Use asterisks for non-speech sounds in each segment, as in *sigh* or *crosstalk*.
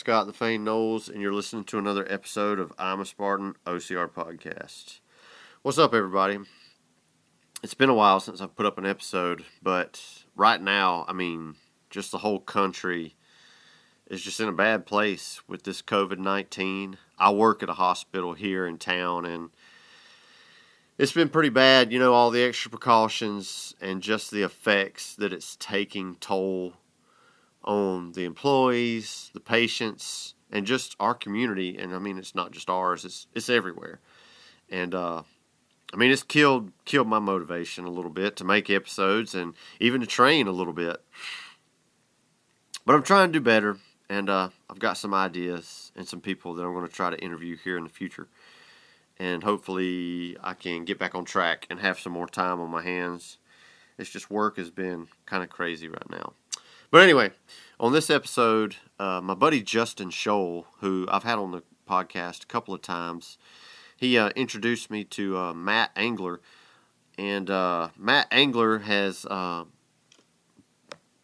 Scott the Fane Knowles, and you're listening to another episode of I'm a Spartan OCR podcast. What's up, everybody? It's been a while since I've put up an episode, but right now, I mean, just the whole country is just in a bad place with this COVID 19. I work at a hospital here in town, and it's been pretty bad. You know, all the extra precautions and just the effects that it's taking toll on the employees, the patients, and just our community. And I mean, it's not just ours; it's it's everywhere. And uh, I mean, it's killed killed my motivation a little bit to make episodes and even to train a little bit. But I'm trying to do better, and uh, I've got some ideas and some people that I'm going to try to interview here in the future. And hopefully, I can get back on track and have some more time on my hands. It's just work has been kind of crazy right now. But anyway, on this episode, uh, my buddy Justin Scholl, who I've had on the podcast a couple of times, he uh, introduced me to uh, Matt Angler. And uh, Matt Angler has uh,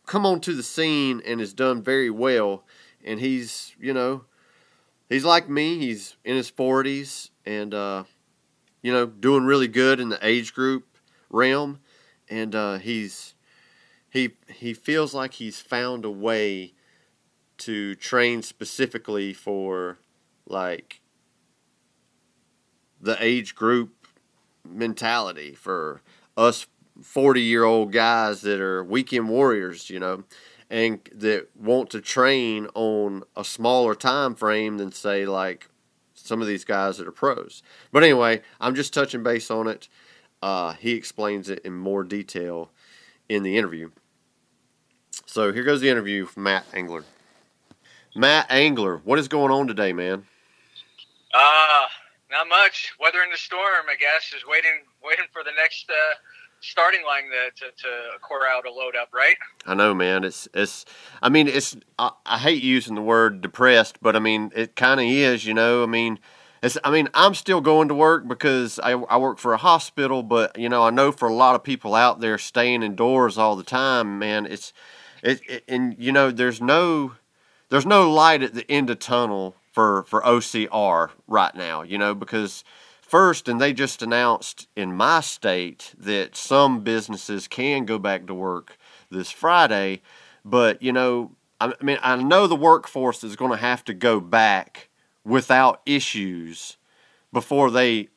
come onto the scene and has done very well. And he's, you know, he's like me. He's in his 40s and, uh, you know, doing really good in the age group realm. And he's he he feels like he's found a way to train specifically for like the age group mentality for us 40 year old guys that are weekend warriors you know and that want to train on a smaller time frame than say like some of these guys that are pros but anyway i'm just touching base on it uh, he explains it in more detail in the interview. So here goes the interview from Matt Angler. Matt Angler, what is going on today, man? Uh, not much. Weather in the storm, I guess, is waiting waiting for the next uh, starting line to, to, to corral to load up, right? I know, man. It's it's. I mean, it's. I, I hate using the word depressed, but I mean, it kind of is. You know, I mean, it's, I mean, I'm still going to work because I, I work for a hospital, but you know, I know for a lot of people out there staying indoors all the time, man, it's it, it and you know, there's no there's no light at the end of tunnel for for OCR right now, you know, because first and they just announced in my state that some businesses can go back to work this Friday, but you know, I mean, I know the workforce is going to have to go back without issues before they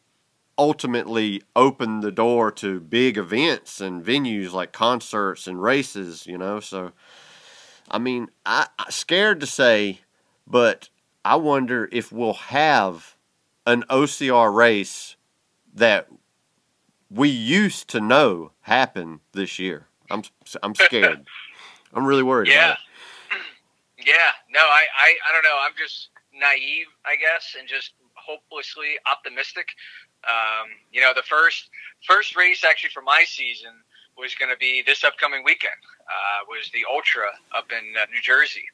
ultimately open the door to big events and venues like concerts and races, you know. So, I mean, I, I scared to say, but I wonder if we'll have an OCR race that we used to know happen this year. I'm I'm scared. *laughs* I'm really worried. Yeah. About it. *clears throat* Yeah. No, I, I, I don't know. I'm just naive, I guess, and just hopelessly optimistic. Um, you know, the first first race actually for my season was going to be this upcoming weekend. Uh, was the Ultra up in uh, New Jersey,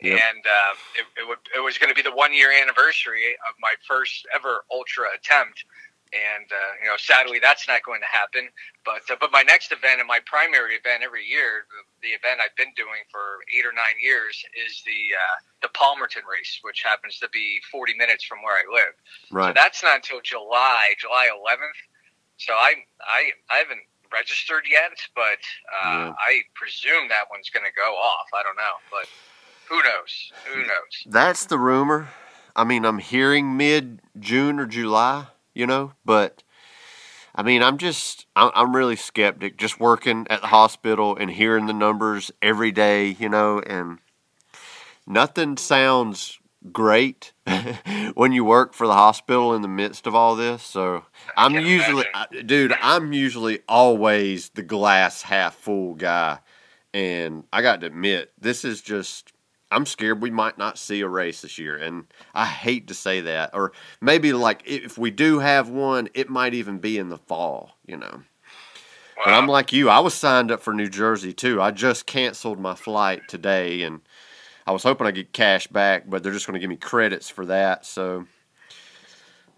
Yep. and uh, it, it, would, it was going to be the one year anniversary of my first ever Ultra attempt. And uh, you know, sadly, that's not going to happen. But uh, but my next event and my primary event every year, the, event I've been doing for eight or nine years, is the uh, the Palmerton race, which happens to be 40 minutes from where I live. Right. So that's not until July, July 11th. So I I I haven't registered yet, but uh, Yeah. I presume that one's going to go off. I don't know, but who knows? Who knows? That's the rumor. I mean, I'm hearing mid June or July, you know, but I mean, I'm just, I'm, I'm really skeptic just working at the hospital and hearing the numbers every day, you know, and nothing sounds great *laughs* when you work for the hospital in the midst of all this. So I'm usually. I- dude, I'm usually always the glass half full guy. And I got to admit, this is just, I'm scared we might not see a race this year. And I hate to say that. Or maybe like if we do have one, it might even be in the fall, you know. But I'm like you. I was signed up for New Jersey too. I just canceled my flight today, and I was hoping I get cash back, but they're just going to give me credits for that. So,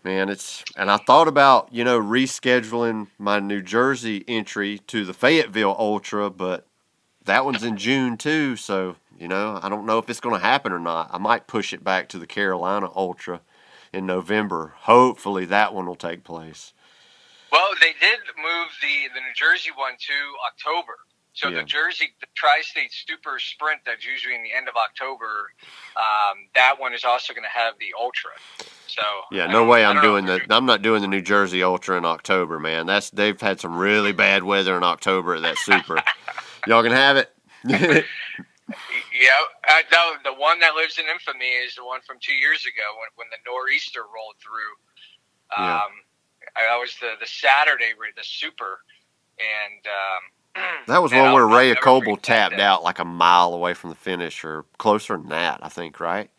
man, it's and I thought about you know rescheduling my New Jersey entry to the Fayetteville Ultra, but that one's in June too. So you know I don't know if it's going to happen or not. I might push it back to the Carolina Ultra in November. Hopefully that one will take place. Well, they did move the the New Jersey one to October. So Yeah. the Jersey, the Tri-State Super Sprint that's usually in the end of October, um, that one is also going to have the Ultra. So Yeah, I no way I'm doing the I'm not doing the New Jersey Ultra in October, man. That's they've had some really bad weather in October at that super. *laughs* Y'all can have it. *laughs* Yeah, uh, no, the one that lives in infamy is the one from two years ago when, when the nor'easter rolled through. Um, Yeah. I, that was the the Saturday, the super, and um, *clears throat* that was one where never Coble tapped out like a mile away from the finish, or closer than that, I think. Right?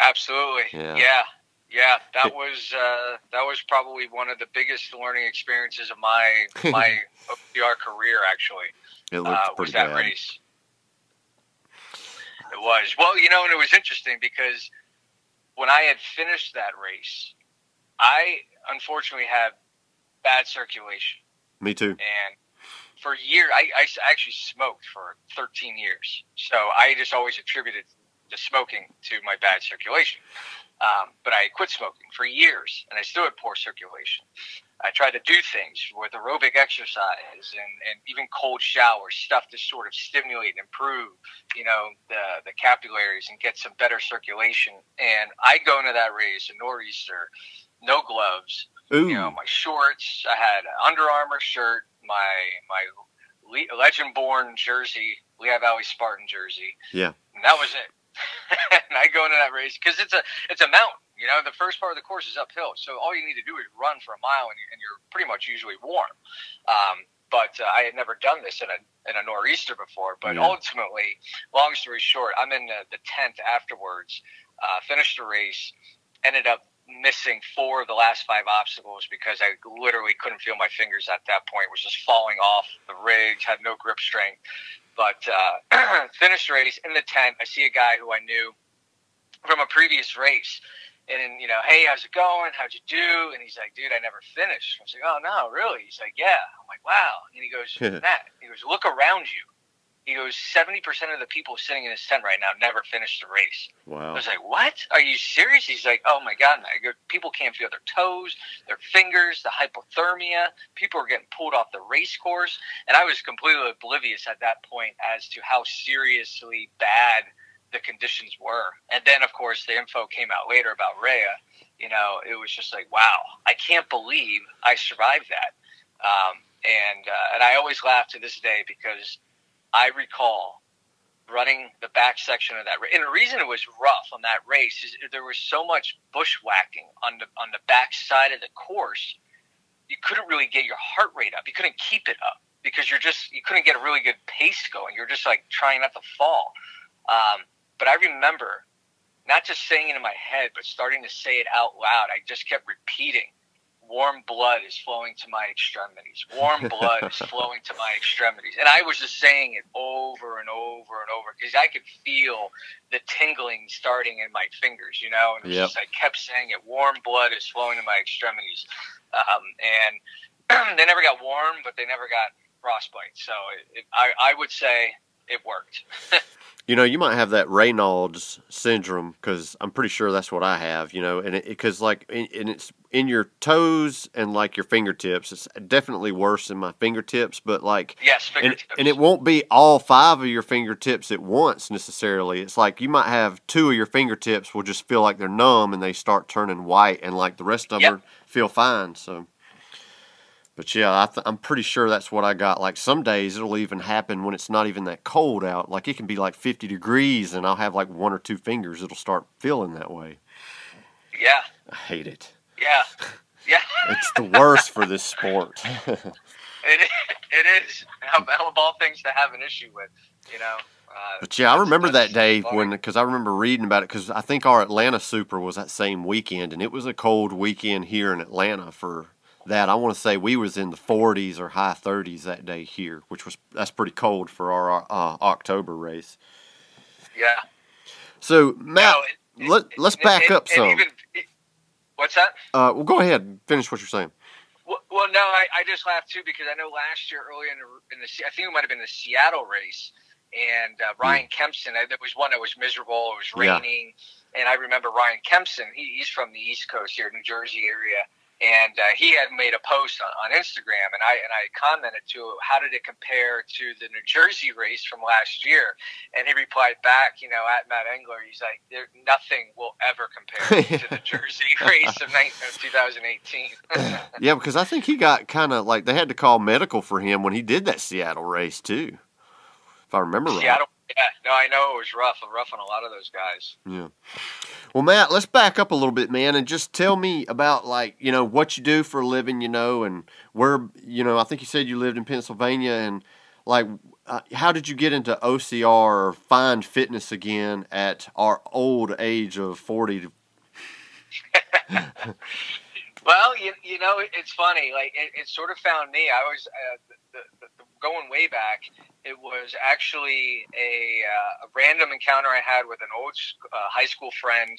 Absolutely. Yeah. Yeah. Yeah. That *laughs* was uh, that was probably one of the biggest learning experiences of my *laughs* my OCR career. Actually, It looked uh, was pretty that bad. race. It was well, you know, and it was interesting because when I had finished that race, I unfortunately had bad circulation, Me too. and for years, I actually smoked for 13 years. So I just always attributed the smoking to my bad circulation. Um, but I quit smoking for years, and I still had poor circulation. I tried to do things with aerobic exercise and, and even cold showers, stuff to sort of stimulate and improve, you know, the the capillaries and get some better circulation. And I go into that race, a nor'easter, no gloves, Ooh, you know, my shorts. I had an Under Armour shirt, my my Le- Legend Born jersey, Lehigh Valley Spartan jersey. Yeah. and that was it. *laughs* and I go into that race because it's a it's a mountain. You know, the first part of the course is uphill, so all you need to do is run for a mile, and, you- and you're pretty much usually warm. Um, but uh, I had never done this in a in a nor'easter before. But Yeah. ultimately, long story short, I'm in the, the tent afterwards. Uh, finished the race, ended up missing four of the last five obstacles because I literally couldn't feel my fingers at that point. Was just falling off the rig, had no grip strength. But uh, *clears throat* finished the race in the tent. I see a guy who I knew from a previous race. And you know, hey, how's it going? How'd you do? And he's like, dude, I never finished. I was like, oh no, really? He's like, yeah. I'm like, wow. And he goes, *laughs* Matt, he goes, look around you. He goes, seventy percent of the people sitting in this tent right now never finished the race. Wow. I was like, "What? Are you serious?" He's like, "Oh my god!" man. I go, people can't feel their toes, their fingers, the hypothermia. People are getting pulled off the race course, and I was completely oblivious at that point as to how seriously bad the conditions were. And then, of course, the info came out later about Rhea. You know, it was just like, "Wow, I can't believe I survived that." Um, and uh, and I always laugh to this day because I recall running the back section of that. And the reason it was rough on that race is there was so much bushwhacking on the on the back side of the course. You couldn't really get your heart rate up. You couldn't keep it up because you're just you couldn't get a really good pace going. You're just like trying not to fall. Um, but I remember not just saying it in my head, but starting to say it out loud. I just kept repeating warm blood is flowing to my extremities. Warm blood is *laughs* flowing to my extremities. And I was just saying it over and over and over because I could feel the tingling starting in my fingers, you know? And Yep. just, I kept saying it warm blood is flowing to my extremities. Um, and *clears throat* they never got warm, but they never got frostbite. So it, it, I, I would say it worked. *laughs* You know, you might have that Raynaud's syndrome because I'm pretty sure that's what I have. You know, and because like, in, and it's in your toes and like your fingertips. It's definitely worse in my fingertips, but like, yes, and, fingertips. and it won't be all five of your fingertips at once necessarily. It's like you might have two of your fingertips will just feel like they're numb and they start turning white, and like the rest of them Yep. are, feel fine. So, But yeah, I th- I'm pretty sure that's what I got. Like some days it'll even happen when it's not even that cold out. Like it can be like 50 degrees and I'll have like one or two fingers. It'll start feeling that way. Yeah. I hate it. Yeah. Yeah. *laughs* it's the worst for this sport. *laughs* it, it is. Hell of all things to have an issue with, you know. Uh, but yeah, I remember that day funny. when because I remember reading about it because I think our Atlanta Super was that same weekend and it was a cold weekend here in Atlanta for that. I want to say we was in the 40s or high 30s that day here, which was that's pretty cold for our uh, October race. Yeah. So Matt, No, it- let, it- let's back it- up some. even- what's that? uh, well, go ahead, and finish what you're saying. Well, well no, I, I just laughed too because I know last year early in the, in the I think it might have been the Seattle race, and uh, Ryan Kempson. There was one that was miserable. It was Yeah. raining, and I remember Ryan Kempson. He, he's from the East Coast here, New Jersey area, and uh, he had made a post on, on Instagram, and I and I commented to him, how did it compare to the New Jersey race from last year, and he replied back, you know, at Matt Engler, he's like, there nothing will ever compare to the *laughs* Jersey race of 19, 2018. *laughs* Yeah, because I think he got kind of like they had to call medical for him when he did that Seattle race too, if I remember right. Yeah, no, I know it was rough, rough on a lot of those guys. Yeah. Well, Matt, let's back up a little bit, man, and just tell me about like you know what you do for a living, you know, and where you know. I think you said you lived in Pennsylvania, and like, uh, how did you get into OCR or find fitness again at our old age of forty? *laughs* Well, you, you know, it's funny. Like it, it sort of found me. I was uh, the, the, the, going way back. It was actually a, uh, a random encounter I had with an old uh, high school friend.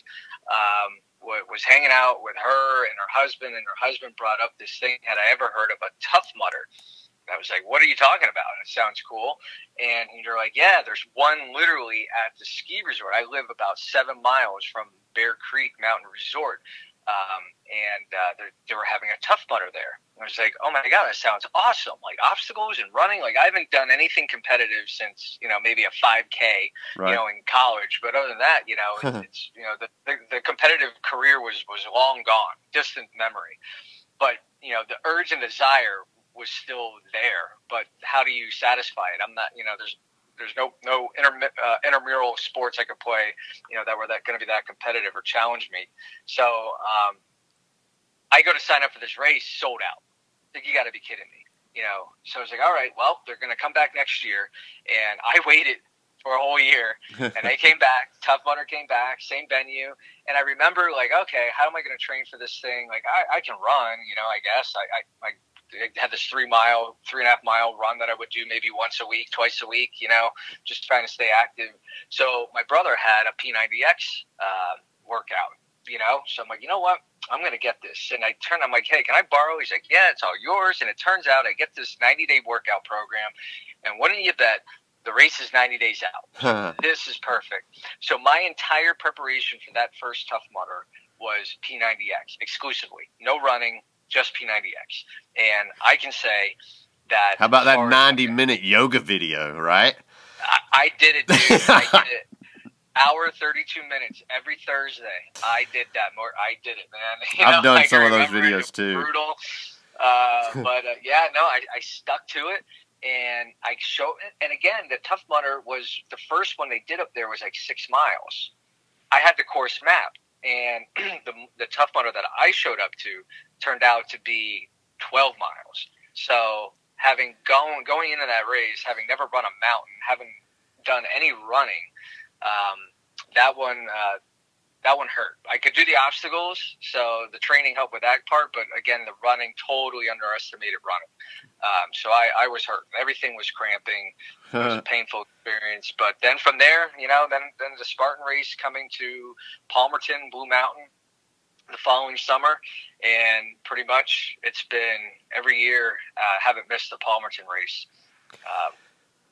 Um, wa- was hanging out with her and her husband, and her husband brought up this thing. Had I ever heard of a Tough Mudder? I was like, "What are you talking about? It sounds cool." And you're like, "Yeah, there's one literally at the ski resort. I live about seven miles from Bear Creek Mountain Resort." um, and uh, they were having a Tough Mudder there. I was like, oh my god, that sounds awesome! Like obstacles and running. Like I haven't done anything competitive since you know maybe a 5K, Right. you know, in college. But other than that, you know, it's, *laughs* it's you know the, the the competitive career was was long gone, distant memory. But you know, the urge and desire was still there. But how do you satisfy it? I'm not, you know, there's there's no no intermi- uh, intramural sports I could play, you know, that were that going to be that competitive or challenge me. So um, I go to sign up for this race, sold out. Like you got to be kidding me, you know. So I was like, all right, well, they're going to come back next year, and I *laughs* waited for a whole year, and they came back. *laughs* Tough Mudder came back, same venue, and I remember like, okay, how am I going to train for this thing? Like, I, I can run, you know, I guess I, I, I had this three mile, three and a half mile run that I would do maybe once a week, twice a week, you know, just trying to stay active. So my brother had a P90X uh, workout, you know, so I'm like, you know what? I'm going to get this. And I turn, I'm like, hey, can I borrow? He's like, yeah, it's all yours. And it turns out I get this 90 day workout program. And what do you bet the race is 90 days out? *laughs* this is perfect. So my entire preparation for that first Tough Mudder was P90X exclusively. No running, just P90X. And I can say that. How about that 90 minute yoga video, right? I, I did it, dude. I did it. *laughs* Hour 32 minutes every Thursday. I did that. More, I did it, man. *laughs* You I've done I some of those videos, too. Brutal. Uh, *laughs* but uh, yeah, no, I, I stuck to it. And I showed, and again, the Tough Mudder was the first one they did up there was like six miles. I had the course map, and *clears throat* the, the Tough Mudder that I showed up to turned out to be 12 miles. So having gone going into that race, having never run a mountain, having done any running, um, that one uh, that one hurt. I could do the obstacles, so the training helped with that part. But again, the running totally underestimated running. Um, so I, I was hurt. Everything was cramping. It was a *laughs* painful experience. But then from there, you know, then then the Spartan race coming to Palmerton, Blue Mountain, the following summer, and pretty much it's been every year. Uh, haven't missed the Palmerton race. Um,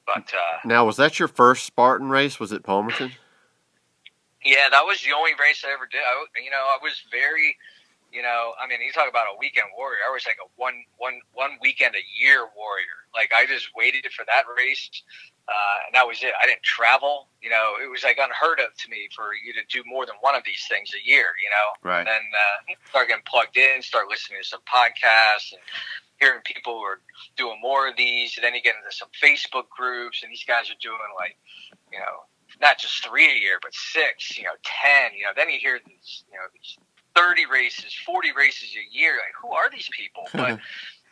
but uh, now, was that your first Spartan race? Was it Palmerton? yeah, that was the only race I ever did. I, you know, I was very, you know, I mean, you talk about a weekend warrior. I was like a one one one weekend a year warrior. Like I just waited for that race, uh, and that was it. I didn't travel. You know, it was like unheard of to me for you to do more than one of these things a year. You know, Right. and then uh, start getting plugged in, start listening to some podcasts, and hearing people who are doing more of these. And then you get into some Facebook groups, and these guys are doing like, you know, not just three a year, but six, you know, ten. You know, then you hear these, you know, these thirty races, forty races a year. Like, who are these people? *laughs* But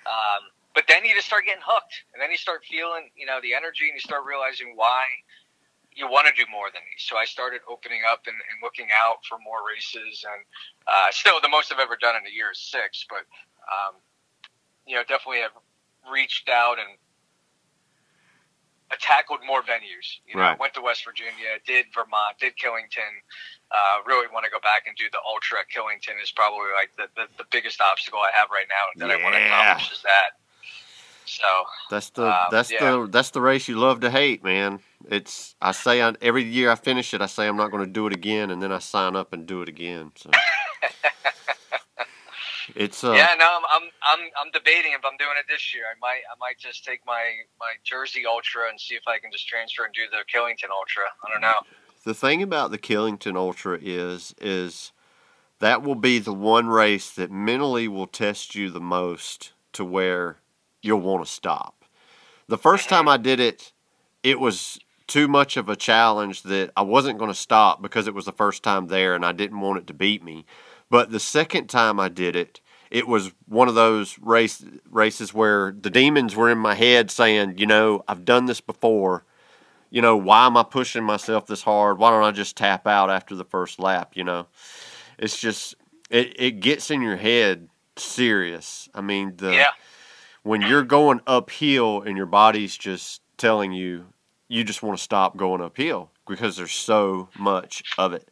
um, but then you just start getting hooked, and then you start feeling, you know, the energy, and you start realizing why you want to do more than these. So I started opening up and, and looking out for more races, and uh, still the most I've ever done in a year is six. But um, you know, definitely have reached out and tackled more venues. You know, Right. went to West Virginia, did Vermont, did Killington. Uh, really want to go back and do the Ultra Killington is probably like the, the, the biggest obstacle I have right now that I want to Yeah. accomplish is that. So That's the Um, that's yeah. the that's the race you love to hate, man. It's I say I, every year I finish it, I say I'm not going to do it again, and then I sign up and do it again. So *laughs* it's uh, yeah, no, I'm, I'm I'm I'm debating if I'm doing it this year. I might I might just take my my Jersey Ultra and see if I can just transfer and do the Killington Ultra. I don't know. the thing about the Killington Ultra is is that will be the one race that mentally will test you the most to where you'll want to stop. The first time I did it, it was too much of a challenge that I wasn't going to stop because it was the first time there and I didn't want it to beat me. But the second time I did it, it was one of those race races where the demons were in my head saying, you know, I've done this before you know, why am I pushing myself this hard? Why don't I just tap out after the first lap? You know, it's just it, it gets in your head serious. I mean, the Yeah. when you're going uphill and your body's just telling you you just want to stop going uphill because there's so much of it,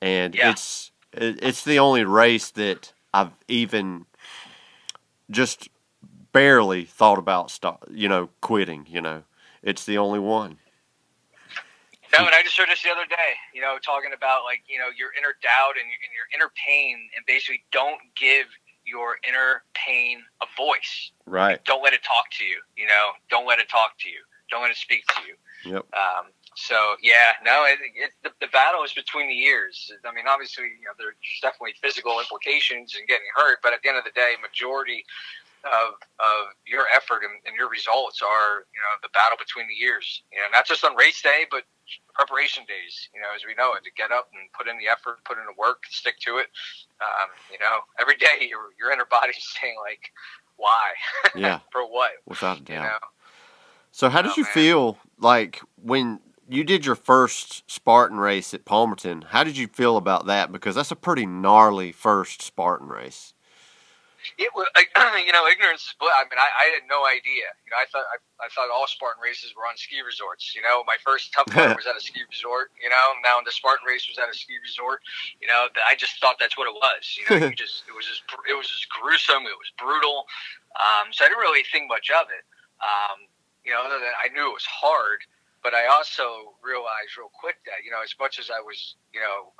and Yeah. it's it, it's the only race that I've even just barely thought about stop, you know, quitting. You know, it's the only one. No, and I just heard this the other day. You know, talking about like you know your inner doubt and, and your inner pain, and basically don't give your inner pain a voice. Right. Don't let it talk to you. You know, don't let it talk to you. Don't let it speak to you. Yep. Um, so yeah, no, it, it, the, the battle is between the years. I mean, obviously, you know, there's definitely physical implications and getting hurt, but at the end of the day, majority of of your effort and, and your results are, you know, the battle between the years. You know, not just on race day, but preparation days. You know, as we know it, to get up and put in the effort, put in the work, stick to it. Um, you know, every day *laughs* your your inner body's saying like, why, Yeah. *laughs* for what, Without a you know. So how did Oh, you man. feel like when you did your first Spartan race at Palmerton? How did you feel about that? Because that's a pretty gnarly first Spartan race. It was, *clears throat* you know, ignorance is bliss. I mean, I, I had no idea. You know, I thought I, I thought all Spartan races were on ski resorts. You know, my first tough *laughs* Mudder was at a ski resort. You know, now the Spartan race was at a ski resort. You know, I just thought that's what it was. You know, *laughs* you just it was just it was just gruesome. It was brutal. Um, so I didn't really think much of it. Um, you know, other than I knew it was hard, but I also realized real quick that you know, as much as I was, you know,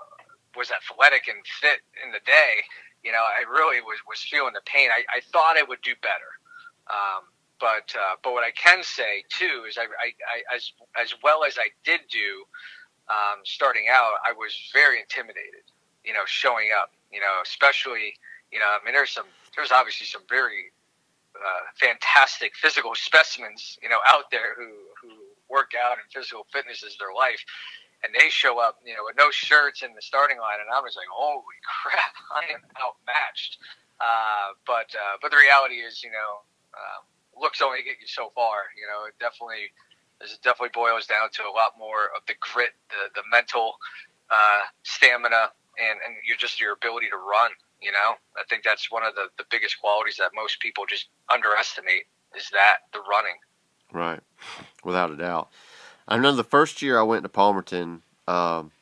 was athletic and fit in the day, you know, I really was, was feeling the pain. I, I thought I would do better. Um, but, uh, but what I can say too is I, I, I as, as well as I did do, um, starting out, I was very intimidated, you know, showing up, you know, especially, you know, I mean, there's some, there's obviously some very, uh, fantastic physical *laughs* specimens, you know, out there who, who work out and physical fitness is their life and they show up, you know, with no shirts in the starting line, and I was like, "Holy *laughs* crap, I am outmatched." Uh, but uh, but the reality is, you know, uh, looks only get you so far. You know, it definitely it definitely boils down to a lot more of the grit, the the mental uh, stamina, and and your just your ability to run. You know, I think that's one of the the biggest qualities that most people just underestimate is that the running. Right. Without a doubt. I know the first year I went to Palmerton, um,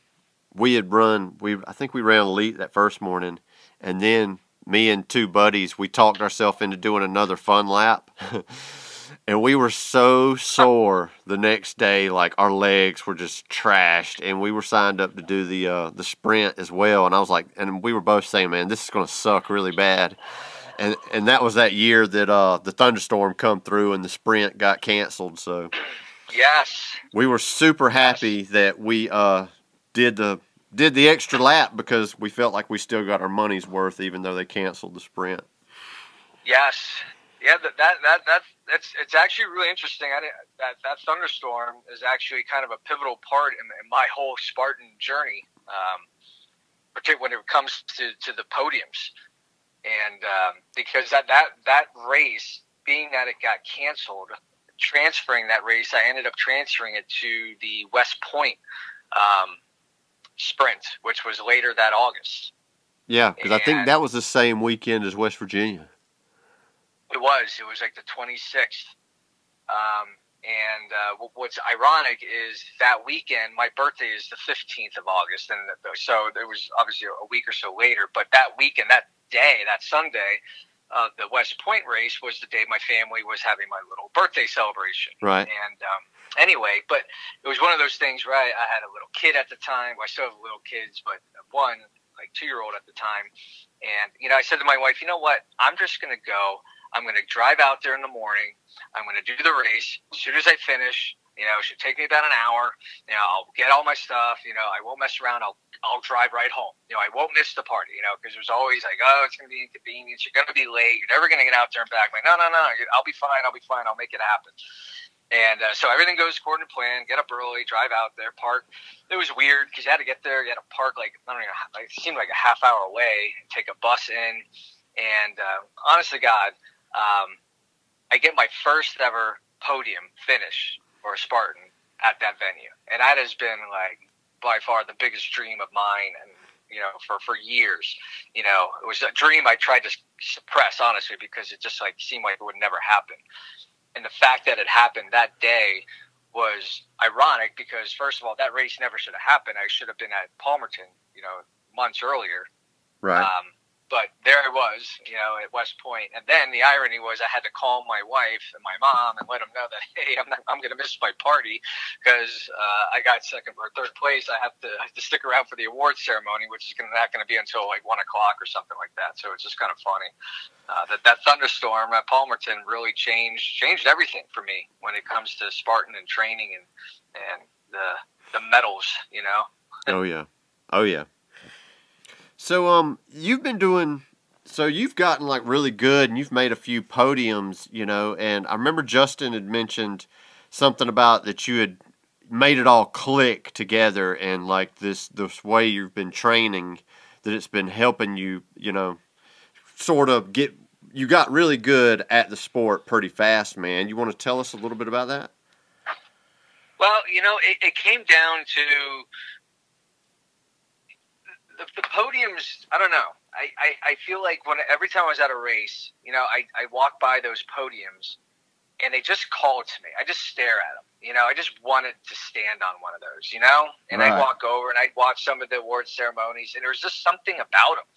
we had run we I think we ran elite that first morning and then me and two buddies we talked ourselves into doing another fun lap. *laughs* and we were so sore the next day like our legs were just trashed and we were signed up to do the uh, the sprint as well and I was like and we were both saying man this is going to suck really bad and and that was that year that uh, the thunderstorm come through and the sprint got canceled. So Yes, we were super happy that we uh, did the did the extra lap because we felt like we still got our money's worth, even though they canceled the sprint. Yes, Yeah, that that that that's it's it's actually really interesting. I didn't, that that thunderstorm is actually kind of a pivotal part in, in my whole Spartan journey, um, particularly when it comes to, to the podiums, and um, because that that that race, being that it got canceled, transferring that race, I ended up transferring it to the West Point um, sprint, which was later that August. Yeah, because I think that was the same weekend as West Virginia. It was. It was like the 26th. Um, and uh, what's ironic is that weekend, my birthday is the 15th of August. And so it was obviously a week or so later. But that weekend, that day, that Sunday, uh, the West Point race was the day my family was having my little birthday celebration. Right. And um, anyway, but it was one of those things, right? I had a little kid at the time. Well, I still have little kids, but one, like two year old at the time. And, you know, I said to my wife, you know what? I'm just going to go. I'm going to drive out there in the morning. I'm going to do the race. As soon as I finish, you know, it should take me about an hour. You know, I'll get all my stuff. You know, I won't mess around. I'll I'll drive right home. You know, I won't miss the party. You know, because there's always like, oh, it's going to be inconvenience. You're going to be late. You're never going to get out there and back. I'm like, no, no, no. I'll be fine. I'll be fine. I'll make it happen. And uh, so everything goes according to plan. Get up early, drive out there, park. It was weird because you had to get there. You had to park like I don't know, it seemed like a half hour away. Take a bus in, and uh, honest to God, um, I get my first ever podium finish or a Spartan at that venue, and that has been like by far the biggest dream of mine, and you know for for years. You know, it was a dream I tried to suppress honestly because it just like seemed like it would never happen and the fact that it happened that day was ironic because first of all, that race never should have happened. I should have been at Palmerton, you know, months earlier. Right. Um, but there I was, you know, at West Point. And then the irony was I had to call my wife and my mom and let them know that *laughs* hey, I'm I'm going to miss my party because uh, I got second or third place. I have to I have to stick around for the awards ceremony, which is gonna, not going to be until like one o'clock or something like that. So it's just kind of funny uh, that that thunderstorm at Palmerton really changed changed everything for me when it comes to Spartan and training and and the the medals. You know. Oh yeah. Oh yeah. So um you've been doing so you've gotten like really good and you've made a few podiums, you know, and I remember Justin had mentioned something about that you had made it all click together and like this this way you've been training that it's been helping you, you know, sort of get you got really good at the sport pretty fast, man. You want to tell us a little bit about that? Well, you know, it, it came down to the, the podiums. I don't know. I, I, I feel like when every time I was at a race, you know, I, I walk by those podiums and they just call to me. I just stare at them. You know, I just wanted to stand on one of those, you know? And right. I'd walk over and I'd watch some of the award ceremonies and there was just something about them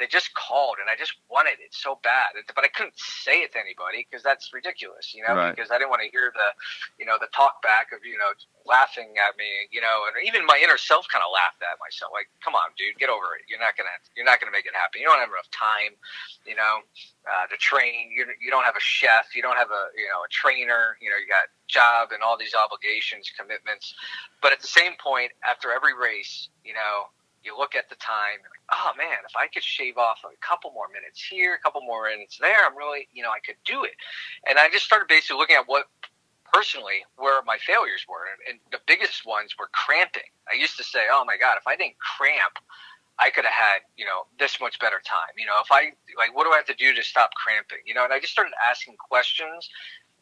they just called and I just wanted it so bad, but I couldn't say it to anybody because that's ridiculous, you know, right. because I didn't want to hear the, you know, the talk back of, you know, laughing at me, you know, and even my inner self kind of laughed at myself. Like, come on, dude, get over it. You're not going to, you're not going to make it happen. You don't have enough time, you know, uh, to train. You're, you don't have a chef. You don't have a, you know, a trainer, you know, you got job and all these obligations, commitments. But at the same point, after every race, you know, you look at the time, oh man, if I could shave off a couple more minutes here, a couple more minutes there, I'm really, you know, I could do it. And I just started basically looking at what personally where my failures were. And the biggest ones were cramping. I used to say, oh my God, if I didn't cramp, I could have had, you know, this much better time. You know, if I, like, what do I have to do to stop cramping? You know, and I just started asking questions.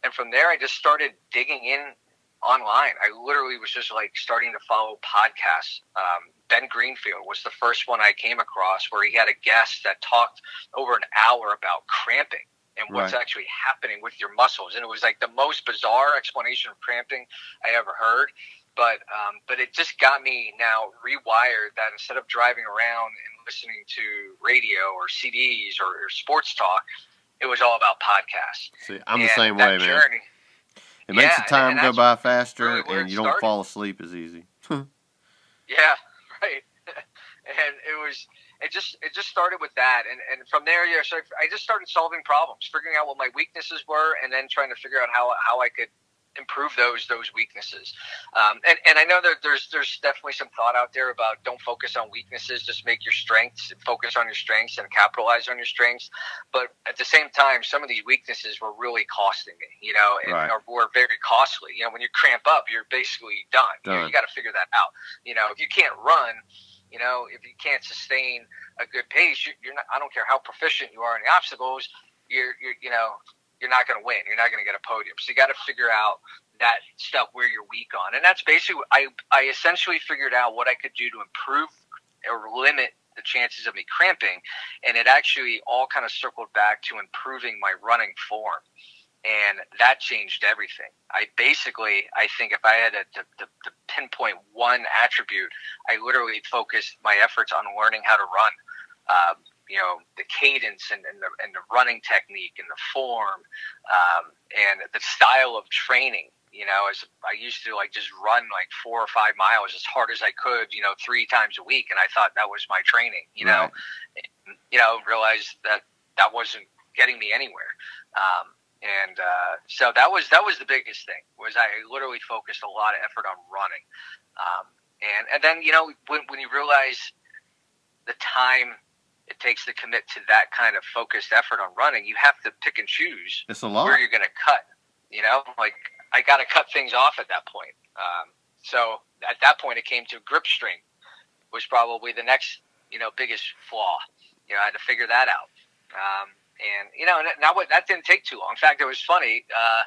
And from there, I just started digging in online. I literally was just like starting to follow podcasts. Um, Ben Greenfield was the first one I came across where he had a guest that talked over an hour about cramping and what's right. actually happening with your muscles. And it was like the most bizarre explanation of cramping I ever heard. But um, but it just got me now rewired that instead of driving around and listening to radio or CDs or, or sports talk, it was all about podcasts. See, I'm and the same way, man. Journey, it makes yeah, the time go by faster, really and you don't started. fall asleep as easy. Hmm. yeah, *laughs* right. and it was it just it just started with that, and and from there, yeah, so I just started solving problems, figuring out what my weaknesses were, and then trying to figure out how how I could improve those those weaknesses. Um, and and I know that there's there's definitely some thought out there about don't focus on weaknesses, just make your strengths, focus on your strengths, and capitalize on your strengths. But at the same time, some of these weaknesses were really costing me, you know, and Right. were very costly. You know, when you cramp up, you're basically done. You, know, you got to figure that out. You know, if you can't run. You know, if you can't sustain a good pace, you- you're not. I don't care how proficient you are in the obstacles. You're, you're, you know, you're not going to win. You're not going to get a podium. So you got to figure out that stuff where you're weak on, and that's basically I I essentially figured out what I could do to improve or limit the chances of me cramping, and it actually all kind of circled back to improving my running form, and that changed everything. I basically I think if I had to, to pinpoint one attribute, I literally focused my efforts on learning how to run. Um, you know the cadence and, and the and the running technique and the form um, and the style of training. You know, as I used to like just run like four or five miles as hard as I could. You know, three times a week, and I thought that was my training. You know, you know, realized that that wasn't getting me anywhere. Um, and uh, so that was that was the biggest thing was I literally focused a lot of effort on running. Um, and and then you know when when you realize the time it takes to commit to that kind of focused effort on running, you have to pick and choose It's a lot. where you're going to cut. You know, like I got to cut things off at that point. Um, so at that point, it came to grip strength, was probably the next you know biggest flaw. You know, I had to figure that out. Um, and you know, and now what that didn't take too long. In fact, it was funny. Uh,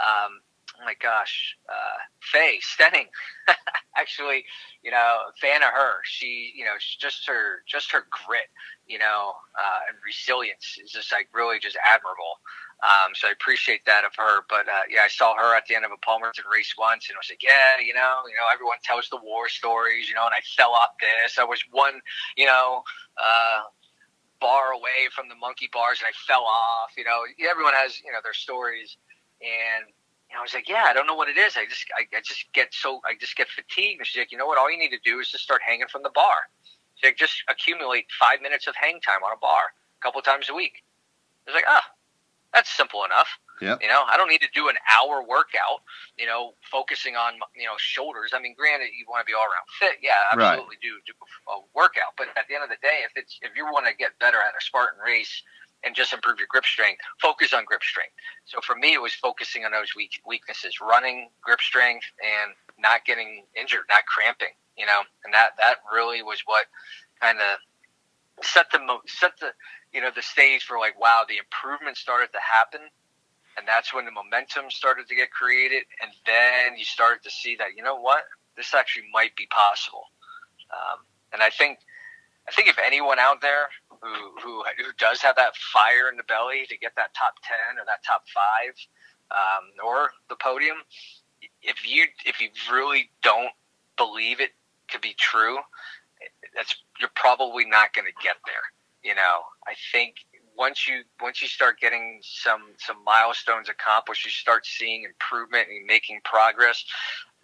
um, oh my gosh, uh, Faye Stenning, *laughs* actually, you know, fan of her. She, you know, just her, just her grit, you know, uh, and resilience is just like really just admirable. Um, so I appreciate that of her. But uh, yeah, I saw her at the end of a Palmerton race once, and I was like, yeah, you know, you know, everyone tells the war stories, you know, and I fell off this. I was one, you know, uh, bar away from the monkey bars, and I fell off. You know, everyone has, you know, their stories, and know, I was like, yeah, I don't know what it is. I just, I, I just get so, I just get fatigued. And she's like, you know what? All you need to do is just start hanging from the bar. She's like, just accumulate five minutes of hang time on a bar a couple times a week. I was like, ah, that's simple enough. Yep. You know, I don't need to do an hour workout. You know, focusing on you know shoulders. I mean, granted, you want to be all around fit. Yeah, Right. absolutely do do a workout. But at the end of the day, if it's if you want to get better at a Spartan race and just improve your grip strength, focus on grip strength. So for me, it was focusing on those weak weaknesses: running, grip strength, and not getting injured, not cramping. You know, and that that really was what kind of set the set the you know the stage for like wow the improvement started to happen and that's when the momentum started to get created and then you started to see that you know what this actually might be possible um, and i think i think if anyone out there who, who who does have that fire in the belly to get that top 10 or that top 5 um, or the podium if you if you really don't believe it could be true that's you're probably not going to get there you know? I think once you once you start getting some some milestones accomplished you start seeing improvement and making progress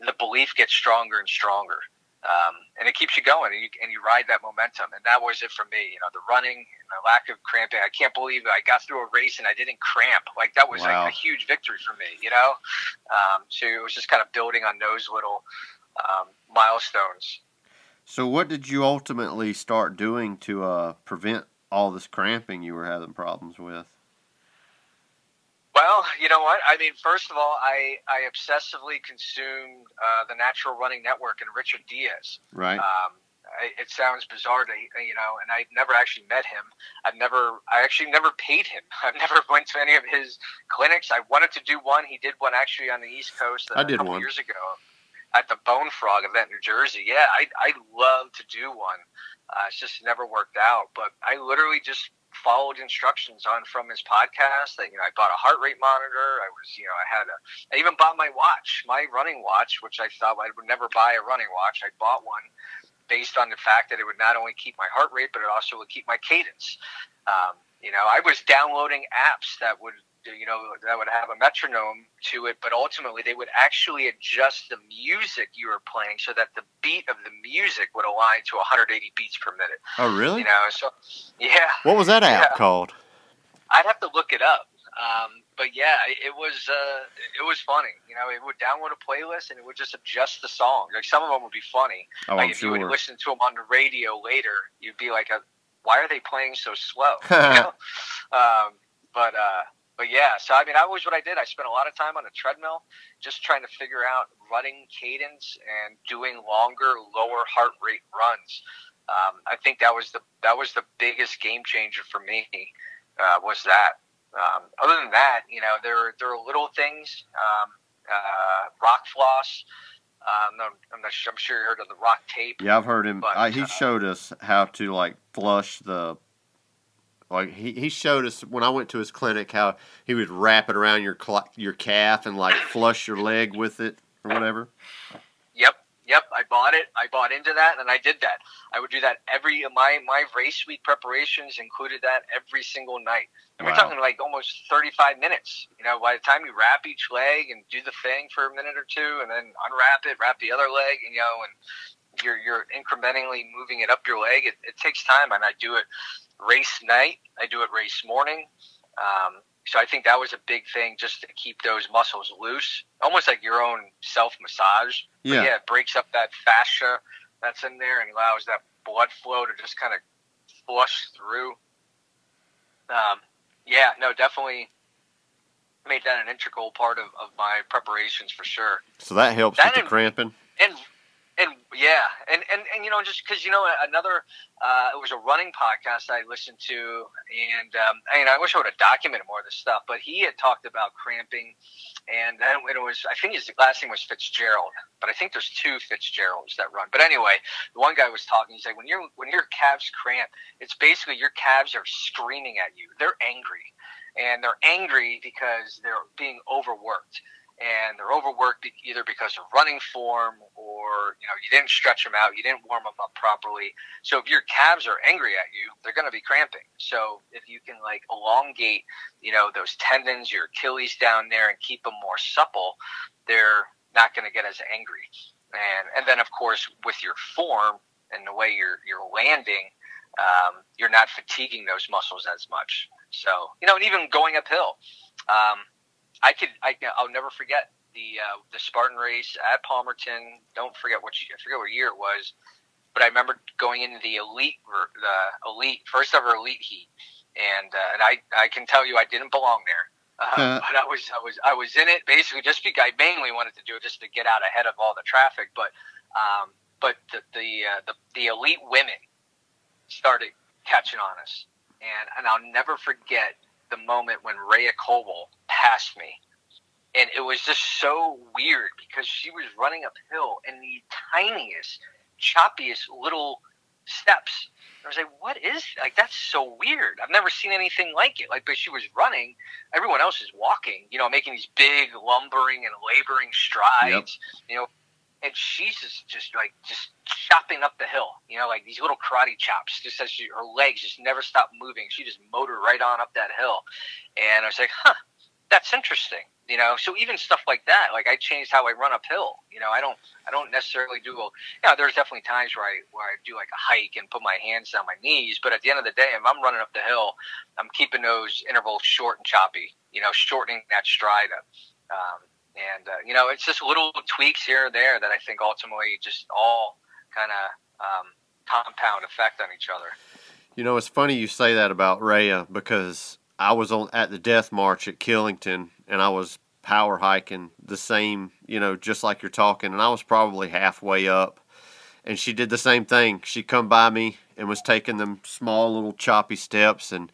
the belief gets stronger and stronger um, and it keeps you going and you, and you ride that momentum. And that was it for me you know the running and the lack of cramping. I can't believe i got through a race and i didn't cramp. Like that was Wow. like a huge victory for me you know? Um, so it was just kind of building on those little um, milestones. So, what did you ultimately start doing to uh, prevent all this cramping you were having problems with? Well, you know what? I mean, first of all, I, I obsessively consumed uh, the Natural Running Network and Richard Diaz. Right. Um, I, it sounds bizarre to you know, and I've never actually met him. I've never, I actually never paid him. *laughs* I've never went to any of his clinics. I wanted to do one. He did one actually on the East Coast uh, I did a couple one. years ago at the Bone Frog event in New Jersey. Yeah, I I love to do one. Uh, it's just never worked out. But I literally just followed instructions on from his podcast. That you know, I bought a heart rate monitor. I was, you know, I had a. I even bought my watch, my running watch, which I thought I would never buy a running watch. I bought one based on the fact that it would not only keep my heart rate, but it also would keep my cadence. Um, you know, I was downloading apps that would, you know, that would have a metronome to it, but ultimately they would actually adjust the music you were playing so that the beat of the music would align to 180 beats per minute. oh, really? You know, so yeah, what was that app Yeah. called? I'd have to look it up. Um, but yeah, it was uh, it was funny. You know, it would download a playlist and it would just adjust the song. Like some of them would be funny. Oh, like I'm if sure. you would listen to them on the radio later, you'd be like, uh, "Why are they playing so slow?" *laughs* you know? um, but uh, but yeah, so I mean, that was what I did. I spent a lot of time on a treadmill, just trying to figure out running cadence and doing longer, lower heart rate runs. Um, I think that was the that was the biggest game changer for me. Uh, was that. Um, other than that, you know, there there are little things. Um, uh, rock floss. Um, I'm, I'm, not, sure- I'm sure you heard of the rock tape. Yeah, I've heard him. But, I, he uh, showed us how to like flush the. Like he, he showed us when I went to his clinic how he would wrap it around your cl- your calf and like flush your leg with it or whatever. Yep, yep. I bought it. I bought into that, and I did that. I would do that every my my race week preparations included that every single night. And Wow. we're talking like almost thirty five minutes. You know, by the time you wrap each leg and do the thing for a minute or two, and then unwrap it, wrap the other leg, and you know, and you're you're incrementally moving it up your leg. It, it takes time, and I do it race night. I do it race morning. Um, so I think that was a big thing, just to keep those muscles loose, almost like your own self massage. Yeah. yeah, it breaks up that fascia that's in there and allows that blood flow to just kind of flush through. Um, yeah, no, definitely made that an integral part of, of my preparations for sure. So that helps That with the cramping. Yeah, and and, and you know, just because you know another, uh, it was a running podcast I listened to, and um, I mean, I wish I would have documented more of this stuff, but he had talked about cramping, and then it was, I think his last name was Fitzgerald, but I think there's two Fitzgeralds that run. But anyway, the one guy was talking. He's like, when your when your calves cramp, it's basically your calves are screaming at you. They're angry, and they're angry because they're being overworked and they're overworked either because of running form or you know you didn't stretch them out, you didn't warm them up properly. So if your calves are angry at you, they're going to be cramping. So if you can like elongate, you know, those tendons, your Achilles down there, and keep them more supple, they're not going to get as angry. And and then of course with your form and the way you're you're landing, um, you're not fatiguing those muscles as much. So you know, and even going uphill. Um, I could I I'll never forget the uh, the Spartan race at Palmerton. Don't forget what I forget what year it was, but I remember going into the elite the elite first ever elite heat, and uh, and I I can tell you I didn't belong there. Uh, but I was I was I was in it basically just because I mainly wanted to do it just to get out ahead of all the traffic. But um, but the the, uh, the the elite women started catching on us, and and I'll never forget the moment when Rea Kolbl passed me. And it was just so weird because she was running uphill in the tiniest, choppiest little steps. I was like, what is like that's so weird. I've never seen anything like it. Like but she was running, everyone else is walking, you know, making these big lumbering and laboring strides, you know, and she's just, just like just chopping up the hill, you know, like these little karate chops. Just as she, her legs just never stop moving. She just motored right on up that hill, and I was like, huh, that's interesting, you know. So even stuff like that, like I changed how I run uphill. You know, I don't, I don't necessarily do. A, you know, there's definitely times where I where I do like a hike and put my hands down my knees, but at the end of the day, if I'm running up the hill, I'm keeping those intervals short and choppy. You know, shortening that stride up. Um, and uh, you know, it's just little tweaks here or there that I think ultimately just all kind of um, compound effect on each other. You know, it's funny you say that about Rea because I was on at the death march at Killington and I was power hiking the same, you know, just like you're talking, and I was probably halfway up, and she did the same thing. She come by me and was taking them small little choppy steps, and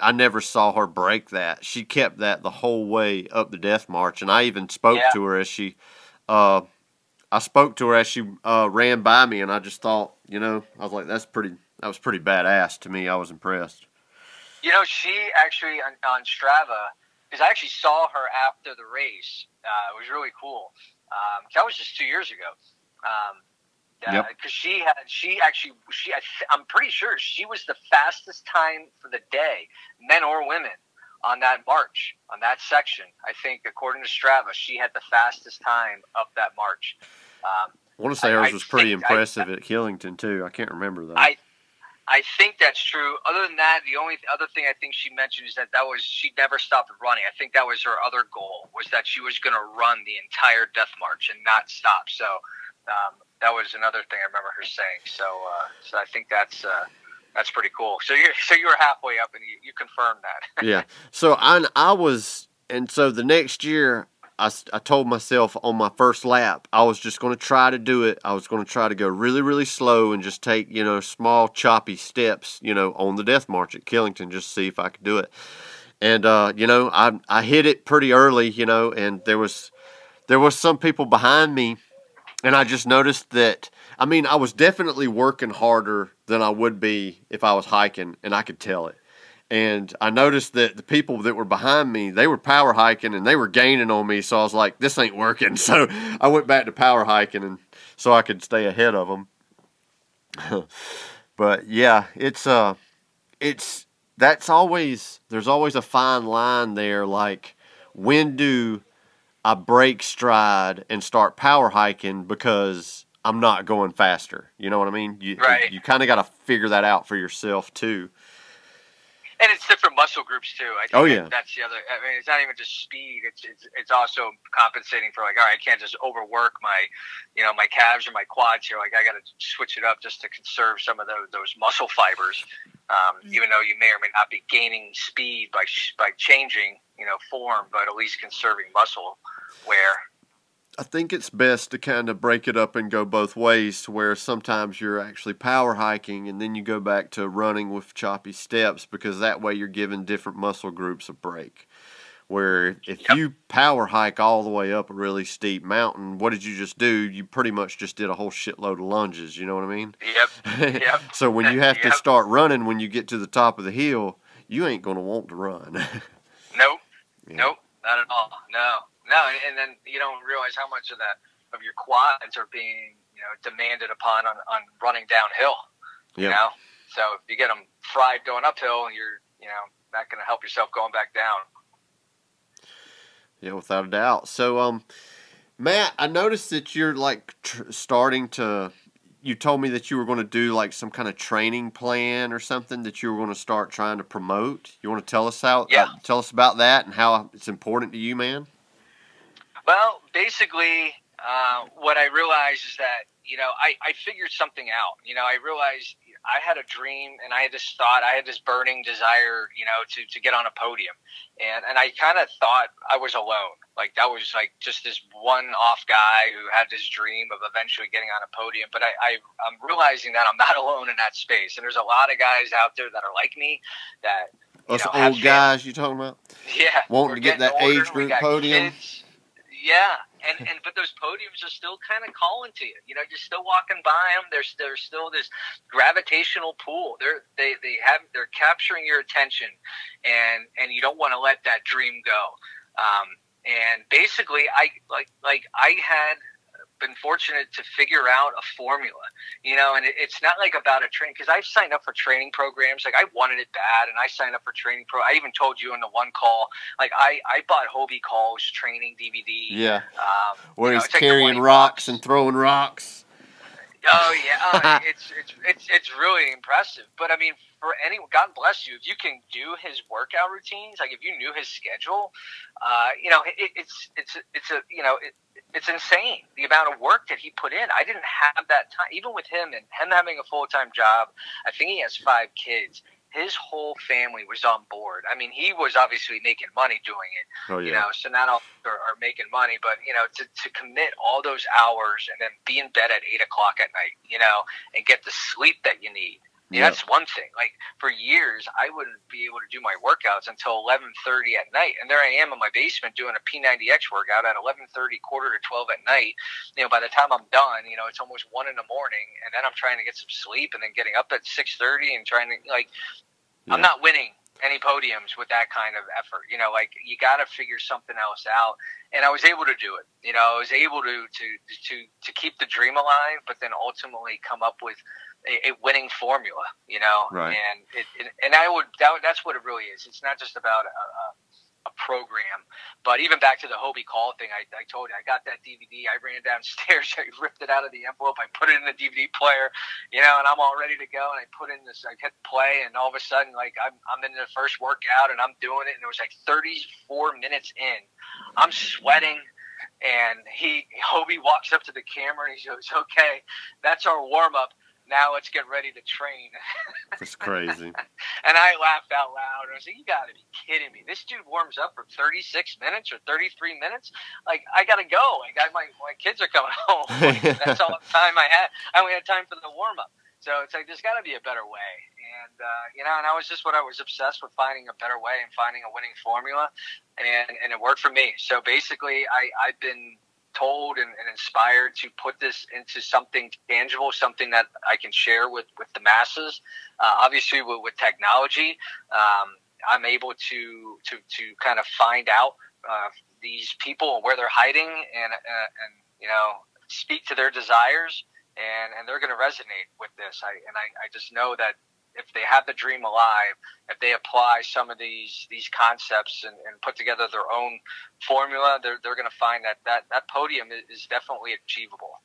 I never saw her break that. She kept that the whole way up the death march, and I even spoke Yeah. to her as she. Uh, I spoke to her as she uh, ran by me, and I just thought, you know, I was like, "That's pretty. That was pretty badass to me. I was impressed." You know, she actually on, on Strava because I actually saw her after the race. Uh, it was really cool. Um, that was just two years ago. Um, Yep. Because she had, she actually, she, I I'm pretty sure she was the fastest time for the day, men or women, on that march, on that section. I think, according to Strava, she had the fastest time up that march. Um, I want to say I- hers I was pretty think I- impressive at Killington too. I can't remember though. I- I think that's true. Other than that, the only other thing I think she mentioned is that that was she never stopped running. I think that was her other goal was that she was going to run the entire death march and not stop. So um, that was another thing I remember her saying. So uh, so I think that's. Uh, that's pretty cool. So you so you were halfway up, and you, you confirmed that. *laughs* yeah. So I I was, and so the next year I, I told myself on my first lap I was just going to try to do it. I was going to try to go really really slow and just take you know small choppy steps you know on the death march at Killington just see if I could do it. And uh, you know I I hit it pretty early you know and there was there was some people behind me and I just noticed that I mean, I was definitely working harder than I would be if I was hiking, and I could tell it. And I noticed that the people that were behind me, they were power hiking and they were gaining on me. So I was like, this ain't working. *laughs* So I went back to power hiking and so I could stay ahead of them. *laughs* but yeah, it's uh it's that's always there's always a fine line there like when do I break stride and start power hiking because I'm not going faster. You know what I mean? You right. you kind of got to figure that out for yourself too. And it's different muscle groups too. I think oh yeah, that's the other. I mean, it's not even just speed. It's it's it's also compensating for like, all right, I can't just overwork my, you know, my calves or my quads here. Like I got to switch it up just to conserve some of those those muscle fibers. Um, mm-hmm. Even though you may or may not be gaining speed by by changing, you know, form, but at least conserving muscle wear. I think it's best to kind of break it up and go both ways to where sometimes you're actually power hiking and then you go back to running with choppy steps because that way you're giving different muscle groups a break. Where if yep. you power hike all the way up a really steep mountain, what did you just do? You pretty much just did a whole shitload of lunges, you know what I mean? Yep. *laughs* Yep. so when you have yep. to start running when you get to the top of the hill, you ain't going to want to run. *laughs* nope. Yeah. Nope. Not at all. No. No, and then you don't realize how much of that of your quads are being you know demanded upon on, on running downhill. Yep. You know, so if you get them fried going uphill, you're you know not going to help yourself going back down. Yeah, without a doubt. So, um, Matt, I noticed that you're like tr- starting to you told me that you were going to do like some kind of training plan or something that you were going to start trying to promote. You want to tell us how? Yeah. Uh, tell us about that and how it's important to you, man. Well, basically, uh, what I realized is that you know I, I figured something out. You know, I realized I had a dream and I had this thought, I had this burning desire, you know, to, to get on a podium. And, and I kind of thought I was alone. Like that was like just this one off guy who had this dream of eventually getting on a podium. But I, I, I'm realizing that I'm not *laughs* alone in that space. And there's a lot of guys out there that are like me that, you Us know, old guys you talking about? Yeah. Wanting to get that older, age group podium? Kids. Yeah, and and but those podiums are still kind of calling to you. You know, you're still walking by them. There's there's still this gravitational pull. They're they they have they're capturing your attention, and and you don't want to let that dream go. Um, and basically, I like like I had been fortunate to figure out a formula, you know, and it, it's not like about a train because I've signed up for training programs. Like I wanted it bad, and I signed up for training pro. I even told you in the one call, like I I bought Hobie Call's training DVD. Yeah, um, where he's know, carrying rocks bucks. and throwing rocks. Oh yeah, oh, *laughs* it's, it's it's it's really impressive. But I mean, for any God bless you, if you can do his workout routines, like if you knew his schedule, uh, you know, it, it's it's it's a you know, it, it's insane the amount of work that he put in. I didn't have that time, even with him and him having a full time job. I think he has five kids. His whole family was on board. I mean, he was obviously making money doing it. Oh, yeah. You know, so not all are, are making money, but you know, to, to commit all those hours and then be in bed at eight o'clock at night, you know, and get the sleep that you need yeah. That's one thing. Like for years, I wouldn't be able to do my workouts until eleven thirty at night, and there I am in my basement doing a P90X workout at eleven thirty, quarter to twelve at night. You know, by the time I'm done, you know, it's almost one in the morning, and then I'm trying to get some sleep, and then getting up at six thirty and trying to like, yeah. I'm not winning any podiums with that kind of effort. You know, like you got to figure something else out. And I was able to do it. You know, I was able to to to to keep the dream alive, but then ultimately come up with a, a winning formula, you know. Right. And it, it, and I would that, that's what it really is. It's not just about a, a program. But even back to the Hobie Call thing, I, I told you I got that DVD. I ran downstairs, *laughs* I ripped it out of the envelope, I put it in the DVD player, you know, and I'm all ready to go. And I put in this, I hit play, and all of a sudden, like I'm I'm in the first workout and I'm doing it, and it was like 34 minutes in, I'm sweating. And he *laughs* Hobie walks up to the camera and he goes, "Okay, that's our warm up now let's get ready to train. *laughs* That's crazy. and I laughed out loud. I was like, you got to be kidding me. This dude warms up for 36 minutes or 33 minutes. Like, I got to go. I got my, my kids are coming *laughs* home. That's all the time I had. I only had time for the warm up. So it's like, there's got to be a better way. And, uh, you know, and I was just what I was obsessed with finding a better way and finding a winning formula. And, and it worked for me. So basically, I, I've been told and, and, inspired to put this into something tangible, something that I can share with, with the masses. Uh, obviously, with, with technology, um, I'm able to, to, to kind of find out uh, these people and where they're hiding and, uh, and you know, speak to their desires. And, and they're going to resonate with this. I, and I, I just know that if they have the dream alive, if they apply some of these these concepts and, and put together their own formula, they're they're going to find that that that podium is definitely achievable.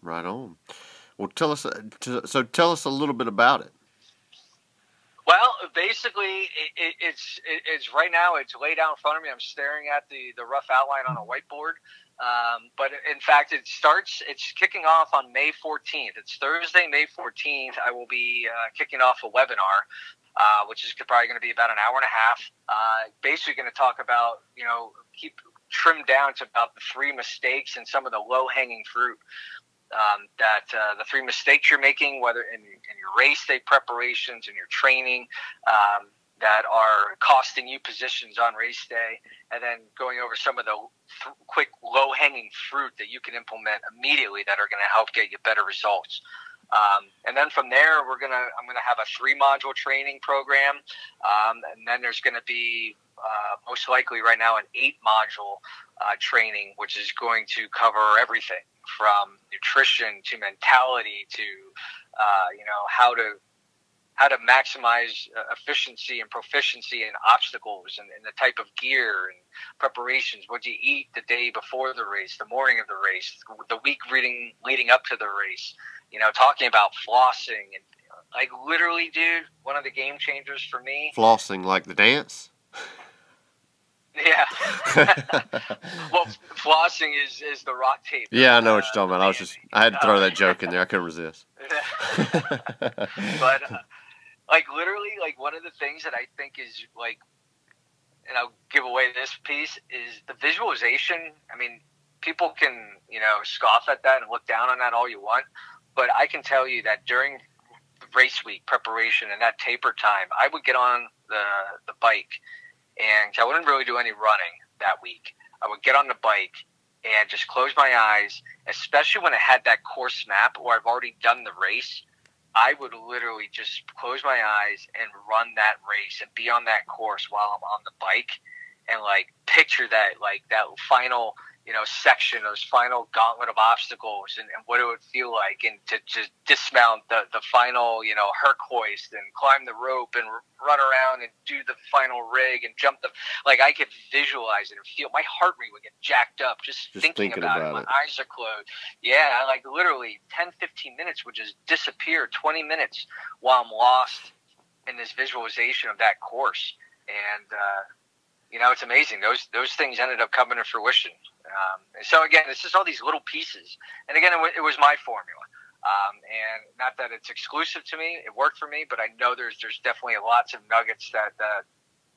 Right on. Well, tell us. Uh, so tell us a little bit about it. Well, basically, it, it, it's it, it's right now. It's laid out in front of me. I'm staring at the the rough outline on a whiteboard. Um, but in fact, it starts. It's kicking off on May 14th. It's Thursday, May 14th. I will be uh, kicking off a webinar, uh, which is probably going to be about an hour and a half. Uh, basically, going to talk about you know keep trimmed down to about the three mistakes and some of the low hanging fruit. Um, that uh, the three mistakes you're making, whether in, in your race day preparations and your training, um, that are costing you positions on race day, and then going over some of the th- quick low hanging fruit that you can implement immediately that are going to help get you better results. Um, and then from there, we're gonna I'm gonna have a three module training program, um, and then there's to be uh, most likely right now an eight module uh, training, which is going to cover everything from nutrition to mentality to uh, you know how to how to maximize uh, efficiency and proficiency in obstacles and, and, the type of gear and preparations. What do you eat the day before the race, the morning of the race, the week reading leading up to the race. You know, talking about flossing and like literally, dude, one of the game changers for me. Flossing, like the dance. *laughs* Yeah. *laughs* well, flossing is is the rock tape. Yeah, I know what you're talking about. I was just I had to throw that joke in there. I couldn't *laughs* resist. but uh, like literally, like one of the things that I think is like, and I'll give away this piece is the visualization. I mean, people can you know scoff at that and look down on that all you want, but I can tell you that during race week preparation and that taper time, I would get on the the bike, and I wouldn't really do any running that week. I would get on the bike and just close my eyes, especially when I had that course map or I've already done the race. I would literally just close my eyes and run that race and be on that course while I'm on the bike and like picture that like that final you know, section, those final gauntlet of obstacles and, and what it would feel like and to just dismount the, the final, you know, Herc hoist and climb the rope and run around and do the final rig and jump the, like I could visualize it and feel my heart rate would get jacked up just, just thinking, thinking, about, about it. My eyes are closed. Yeah. Like literally 10, 15 minutes would just disappear 20 minutes while I'm lost in this visualization of that course. And, uh, you know, it's amazing. Those those things ended up coming to fruition. Um, so again, it's just all these little pieces. And again, it, w- it was my formula. Um, and not that it's exclusive to me, it worked for me, but I know there's there's definitely lots of nuggets that uh,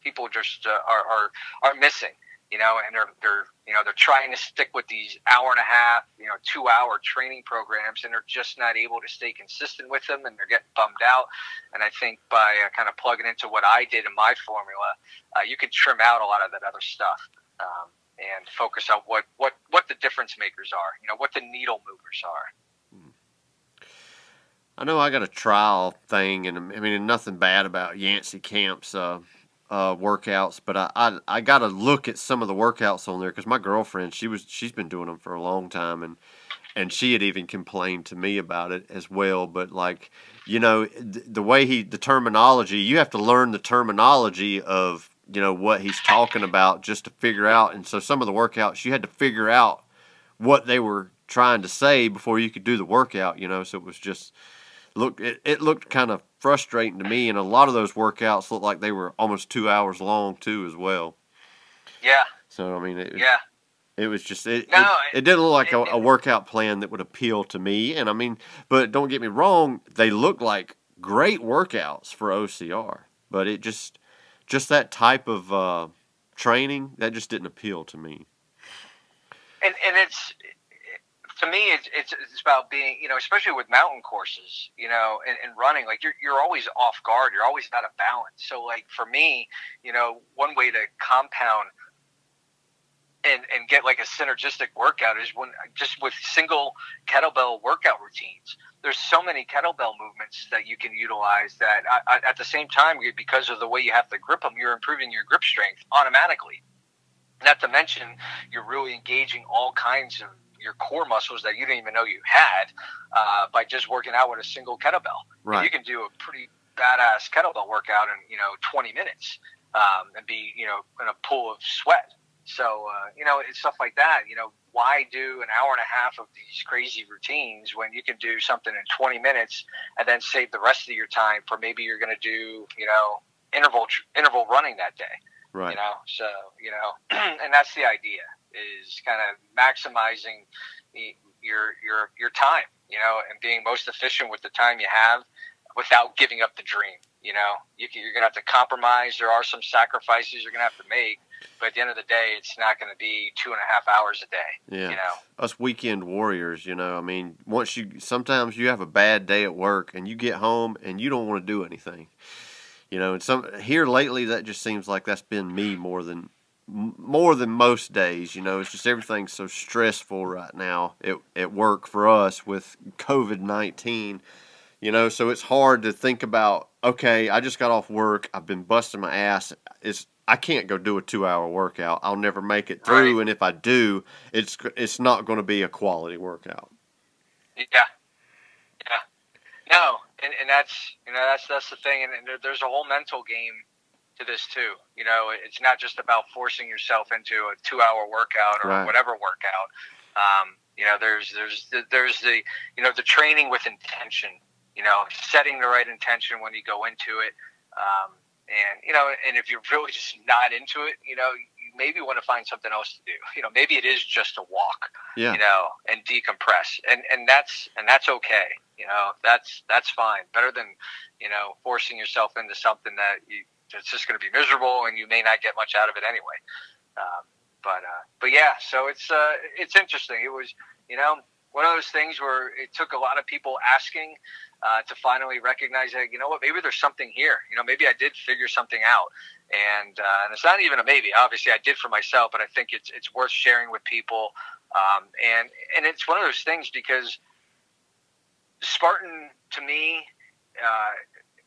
people just uh, are, are are missing you know, and they're they're you know they're trying to stick with these hour and a half, you know, two hour training programs, and they're just not able to stay consistent with them, and they're getting bummed out. And I think by uh, kind of plugging into what I did in my formula, uh, you can trim out a lot of that other stuff. Um, and focus on what, what, what the difference makers are, you know, what the needle movers are. I know I got a trial thing, and I mean, nothing bad about Yancy Camps. Uh, uh, workouts, but I, I, I got to look at some of the workouts on there because my girlfriend she was she's been doing them for a long time and and she had even complained to me about it as well. But like you know the, the way he the terminology you have to learn the terminology of you know what he's talking about just to figure out. And so some of the workouts you had to figure out what they were trying to say before you could do the workout. You know, so it was just look it, it looked kind of frustrating to me, and a lot of those workouts looked like they were almost two hours long too as well. Yeah. So I mean, it, Yeah. it was just it. No, it, it didn't look like a, it- a workout plan that would appeal to me, and I mean, but don't get me wrong, they look like great workouts for OCR, but it just just that type of uh, training that just didn't appeal to me. and and it's to me it's, it's it's about being you know especially with mountain courses you know and, and running like you're you're always off guard. You're always out of balance. So like for me you know one way to compound and and get like a synergistic workout is when just with single kettlebell workout routines. There's so many kettlebell movements that you can utilize that I, I, at the same time because of the way you have to grip them you're improving your grip strength automatically. Not to mention, you're really engaging all kinds of your core muscles that you didn't even know you had uh, by just working out with a single kettlebell. Right. you can do a pretty badass kettlebell workout in you know 20 minutes um, and be you know in a pool of sweat. So uh, you know it's stuff like that. You know why do an hour and a half of these crazy routines when you can do something in 20 minutes and then save the rest of your time for maybe you're going to do you know interval interval running that day Right. you know so you know *clears throat* and that's the idea is kind of maximizing the, your your your time you know and being most efficient with the time you have without giving up the dream you know you can, you're gonna have to compromise there are some sacrifices you're gonna have to make but at the end of the day it's not gonna be two and a half hours a day Yeah. you know us weekend warriors, you know, I mean, once you sometimes you have a bad day at work and you get home and you don't want to do anything. You know, and some here lately that just seems like that's been me more than more than most days, you know. It's just everything's so stressful right now at, at work for us with COVID-19. You know, so it's hard to think about, okay, I just got off work, I've been busting my ass. It's I can't go do a 2-hour workout. I'll never make it through Right. and if I do, it's it's not going to be a quality workout. Yeah, yeah. No, and, and that's you know that's that's the thing, and, and there, there's a whole mental game to this too. You know, it's not just about forcing yourself into a two-hour workout or Right. whatever workout. Um, you know, there's there's the, there's the you know the training with intention. You know, setting the right intention when you go into it. Um, and you know, and if you're really just not into it, you know, you maybe want to find something else to do. *laughs* You know, maybe it is just a walk Yeah. you know, and decompress, and and that's and that's okay. You know, that's that's fine. Better than you know forcing yourself into something that you it's just going to be miserable, and you may not get much out of it anyway. Um, but uh, but yeah, so it's uh, it's interesting. It was you know one of those things where it took a lot of people asking uh, to finally recognize that you know what maybe there's something here. You know maybe I did figure something out, and uh, and it's not even a maybe. Obviously, I did for myself, but I think it's it's worth sharing with people. Um, and and it's one of those things because Spartan to me, uh,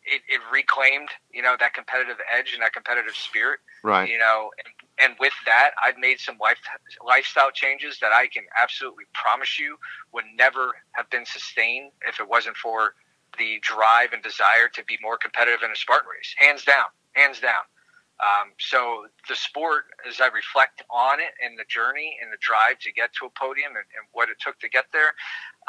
it, it reclaimed you know that competitive edge and that competitive spirit. Right. You know, and, and with that, I've made some life lifestyle changes that I can absolutely promise you would never have been sustained if it wasn't for the drive and desire to be more competitive in a Spartan race. Hands down, hands down. Um, so the sport, as I reflect on it and the journey and the drive to get to a podium and, and what it took to get there,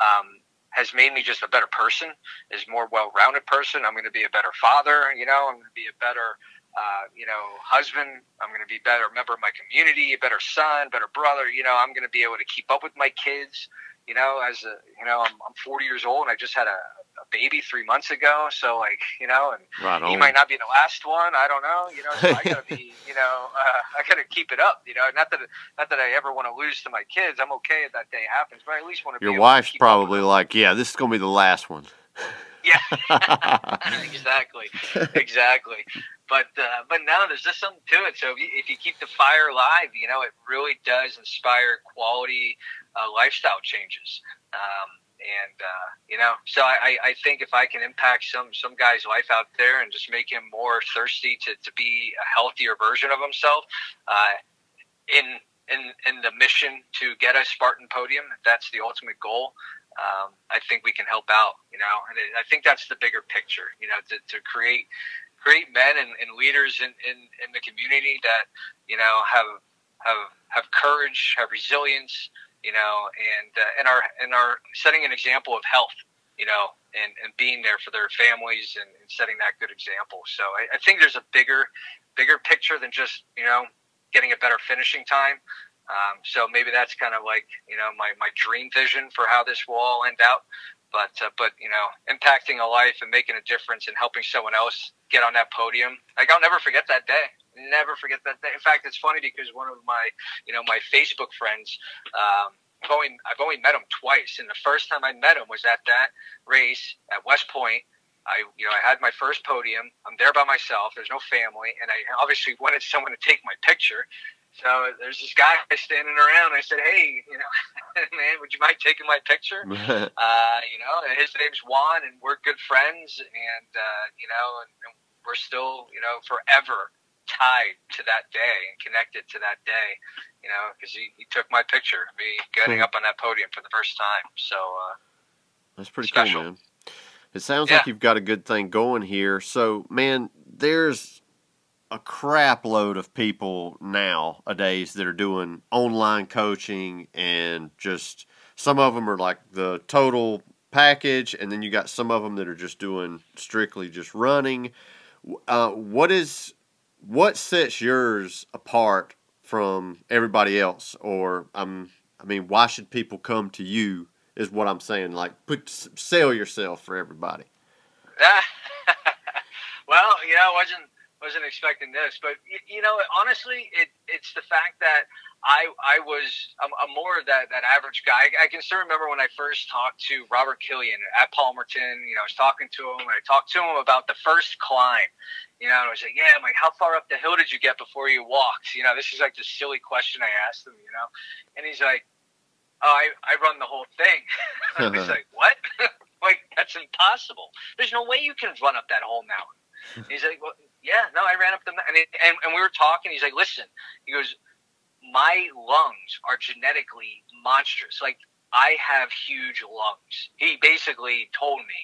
um, has made me just a better person, is more well-rounded person. I'm going to be a better father. You know, I'm going to be a better, uh, you know, husband. I'm going to be a better member of my community, a better son, better brother. You know, I'm going to be able to keep up with my kids. You know, as a, you know, I'm, I'm 40 years old and I just had a, a baby three months ago. So like, you know, and Right he might not be the last one. I don't know. You know, so I gotta be. *laughs* You know, uh, I gotta keep it up. You know, not that not that I ever want to lose to my kids. I'm okay if that day happens, but I at least want to. Your be able to wife's keep up with probably like, "Yeah, this is going to be the last one." Yeah, *laughs* *laughs* exactly, exactly. But uh, but no, there's just something to it. So if you, if you keep the fire alive, you know, it really does inspire quality uh, lifestyle changes. Um, and uh, you know, so I, I think if I can impact some some guy's life out there and just make him more thirsty to, to be a healthier version of himself, uh, in in in the mission to get a Spartan podium, that's the ultimate goal, um, I think we can help out. You know, and I think that's the bigger picture. You know, to, to create great men and, and leaders in, in, in the community that you know have have have courage, have resilience, you know, and uh, and are and are setting an example of health, you know, and, and being there for their families and, and setting that good example. So I, I think there's a bigger bigger picture than just you know getting a better finishing time. Um, so maybe that's kind of like you know my, my dream vision for how this will all end out. But uh, but you know impacting a life and making a difference and helping someone else get on that podium, like I'll never forget that day. Never forget that day. In fact, it's funny because one of my you know my Facebook friends. Um, I've only I've only met him twice, and the first time I met him was at that race at West Point. I, you know, I had my first podium. I'm there by myself. There's no family, and I obviously wanted someone to take my picture. So there's this guy standing around. I said, "Hey, you know, *laughs* man, would you mind taking my picture?" *laughs* uh, you know, and his name's Juan, and we're good friends, and uh, you know, and, and we're still, you know, forever tied to that day and connected to that day. You know, because he, he took my picture, me getting up on that podium for the first time. So uh, that's pretty special. cool, man. It sounds yeah. like you've got a good thing going here. So, man, there's a crap load of people nowadays that are doing online coaching and just some of them are like the total package and then you got some of them that are just doing strictly just running uh, what is what sets yours apart from everybody else? Or um, i mean why should people come to you is what i'm saying like put sell yourself for everybody. *laughs* Well you know i wasn't wasn't expecting this, but you, know, honestly, it, it's the fact that I I was I'm, I'm more that that average guy. I, I can still remember when I first talked to Robert Killian at Palmerton. You know, I was talking to him and I talked to him about the first climb. You know, and I was like, yeah, I'm like, how far up the hill did you get before you walked? You know, this is like the silly question I asked him. You know, and he's like, oh, I I run the whole thing. *laughs* I was *laughs* like, what? *laughs* like that's impossible. There's no way you can run up that whole mountain. He's like, well, yeah, no, I ran up the and, and and we were talking. He's like, listen, he goes, my lungs are genetically monstrous. Like I have huge lungs. He basically told me,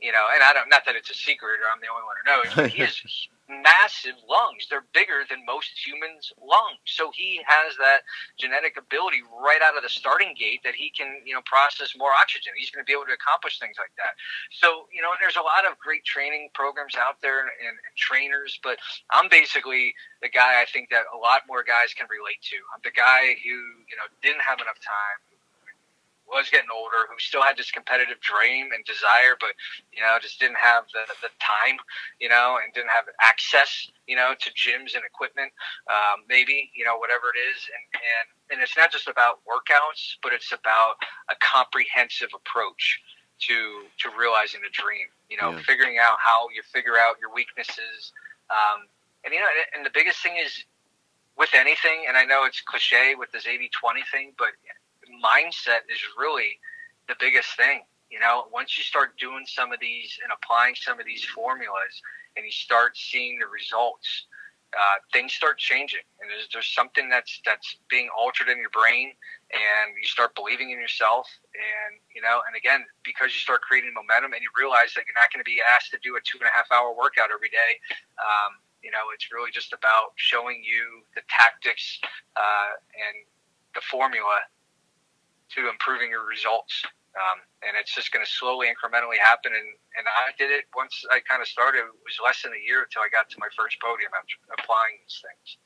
you know, and I don't, not that it's a secret or I'm the only one who knows, but he *laughs* has massive lungs. They're bigger than most humans' lungs. So he has that genetic ability right out of the starting gate that he can, you know, process more oxygen. He's going to be able to accomplish things like that. So, you know, there's a lot of great training programs out there and, and trainers, but I'm basically the guy I think that a lot more guys can relate to. I'm the guy who, you know, didn't have enough time, was getting older, who still had this competitive dream and desire, but you know just didn't have the the time, you know, and didn't have access, you know, to gyms and equipment, um, maybe you know whatever it is, and and and it's not just about workouts, but it's about a comprehensive approach to to realizing the dream. You know, yeah. figuring out how you figure out your weaknesses, um, and you know, and the biggest thing is with anything, and I know it's cliche with this 80-20 thing, but mindset is really the biggest thing. You know, once you start doing some of these and applying some of these formulas, and you start seeing the results, uh, things start changing, and there's, there's something that's that's being altered in your brain, and you start believing in yourself, and you know, and again, because you start creating momentum, and you realize that you're not going to be asked to do a two and a half hour workout every day. Um, you know, it's really just about showing you the tactics uh, and the formula to improving your results. Um, and it's just going to slowly, incrementally happen. And, and I did it once I kind of started. It was less than a year until I got to my first podium after applying these things.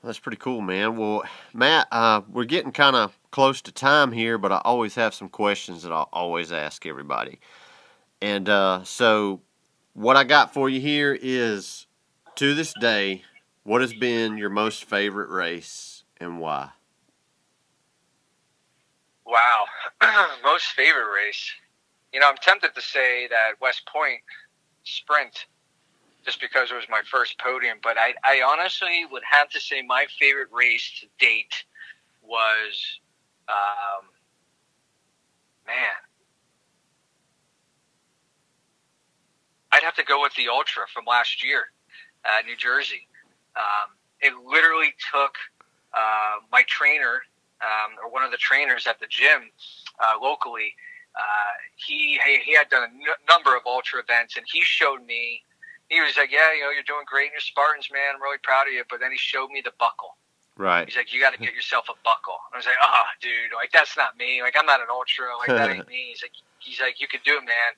Well, that's pretty cool, man. Well, Matt, uh, we're getting kind of close to time here, but I always have some questions that I always ask everybody. And uh, so, what I got for you here is to this day, what has been your most favorite race and why? Wow, *clears throat* most favorite race. You know, I'm tempted to say that West Point sprint, just because it was my first podium. But I, I honestly would have to say my favorite race to date was, um, man, I'd have to go with the Ultra from last year at New Jersey. Um, it literally took uh, my trainer um, or one of the trainers at the gym uh, locally, uh, he he had done a n- number of ultra events, and he showed me he was like, "Yeah, you know, you're doing great in your Spartans, man. I'm really proud of you." But then he showed me the buckle. Right. He's like, "You got to get yourself a buckle." I was like, "Oh, dude, like that's not me. Like I'm not an ultra. Like that ain't *laughs* me." He's like, "He's like, you can do it, man."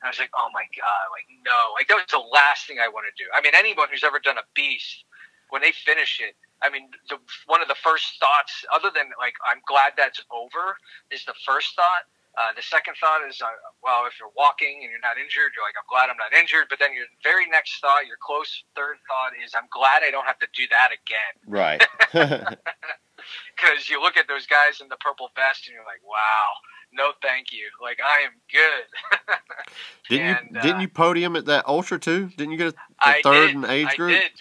And I was like, "Oh my god, like no, like that was the last thing I want to do." I mean, anyone who's ever done a beast, when they finish it, I mean, the, one of the first thoughts, other than like, I'm glad that's over, is the first thought. Uh, the second thought is, uh, well, if you're walking and you're not injured, you're like, I'm glad I'm not injured. But then your very next thought, your close third thought is, I'm glad I don't have to do that again. Right. *laughs* *laughs* Because you look at those guys in the purple vest and you're like, wow, no thank you. Like, I am good. *laughs* didn't And, you uh, didn't you podium at that ultra too? Didn't you get a third did. in age I group? did.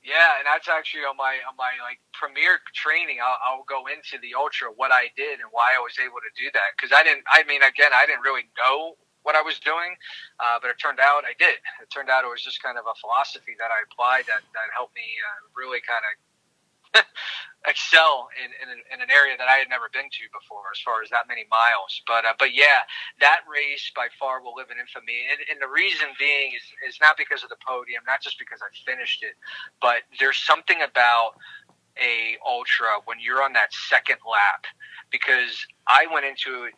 Yeah, and that's actually on my on my like premier training. I'll, I'll go into the ultra what I did and why I was able to do that because I didn't. I mean, again, I didn't really know what I was doing, uh, but it turned out I did. It turned out it was just kind of a philosophy that I applied that that helped me uh, really kind of *laughs* excel in, in, in an area that I had never been to before, as far as that many miles. But uh, but yeah, that race by far will live in infamy, and, and the reason being is is not because of the podium, not just because I finished it, but there's something about a ultra when you're on that second lap. Because I went into it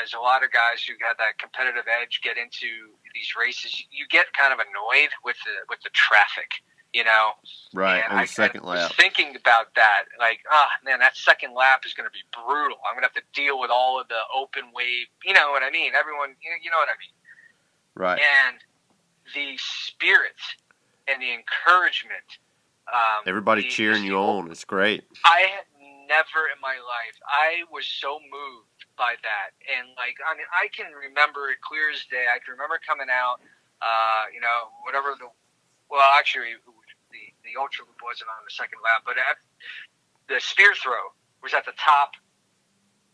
as, a lot of guys who got that competitive edge get into these races you get kind of annoyed with the with the traffic you know Right and on I, the second I lap. thinking about that, like, ah, man, that second lap is going to be brutal. I'm going to have to deal with all of the open wave. You know what I mean? Everyone, you know what I mean? Right. And the spirit and the encouragement. Um, Everybody the- cheering the- you on. It's great. I had never in my life. I was so moved by that, and like, I mean, I can remember it clear as day. I can remember coming out. Uh, you know, whatever the. Well, actually, the ultra loop wasn't on the second lap, but at, the spear throw was at the top.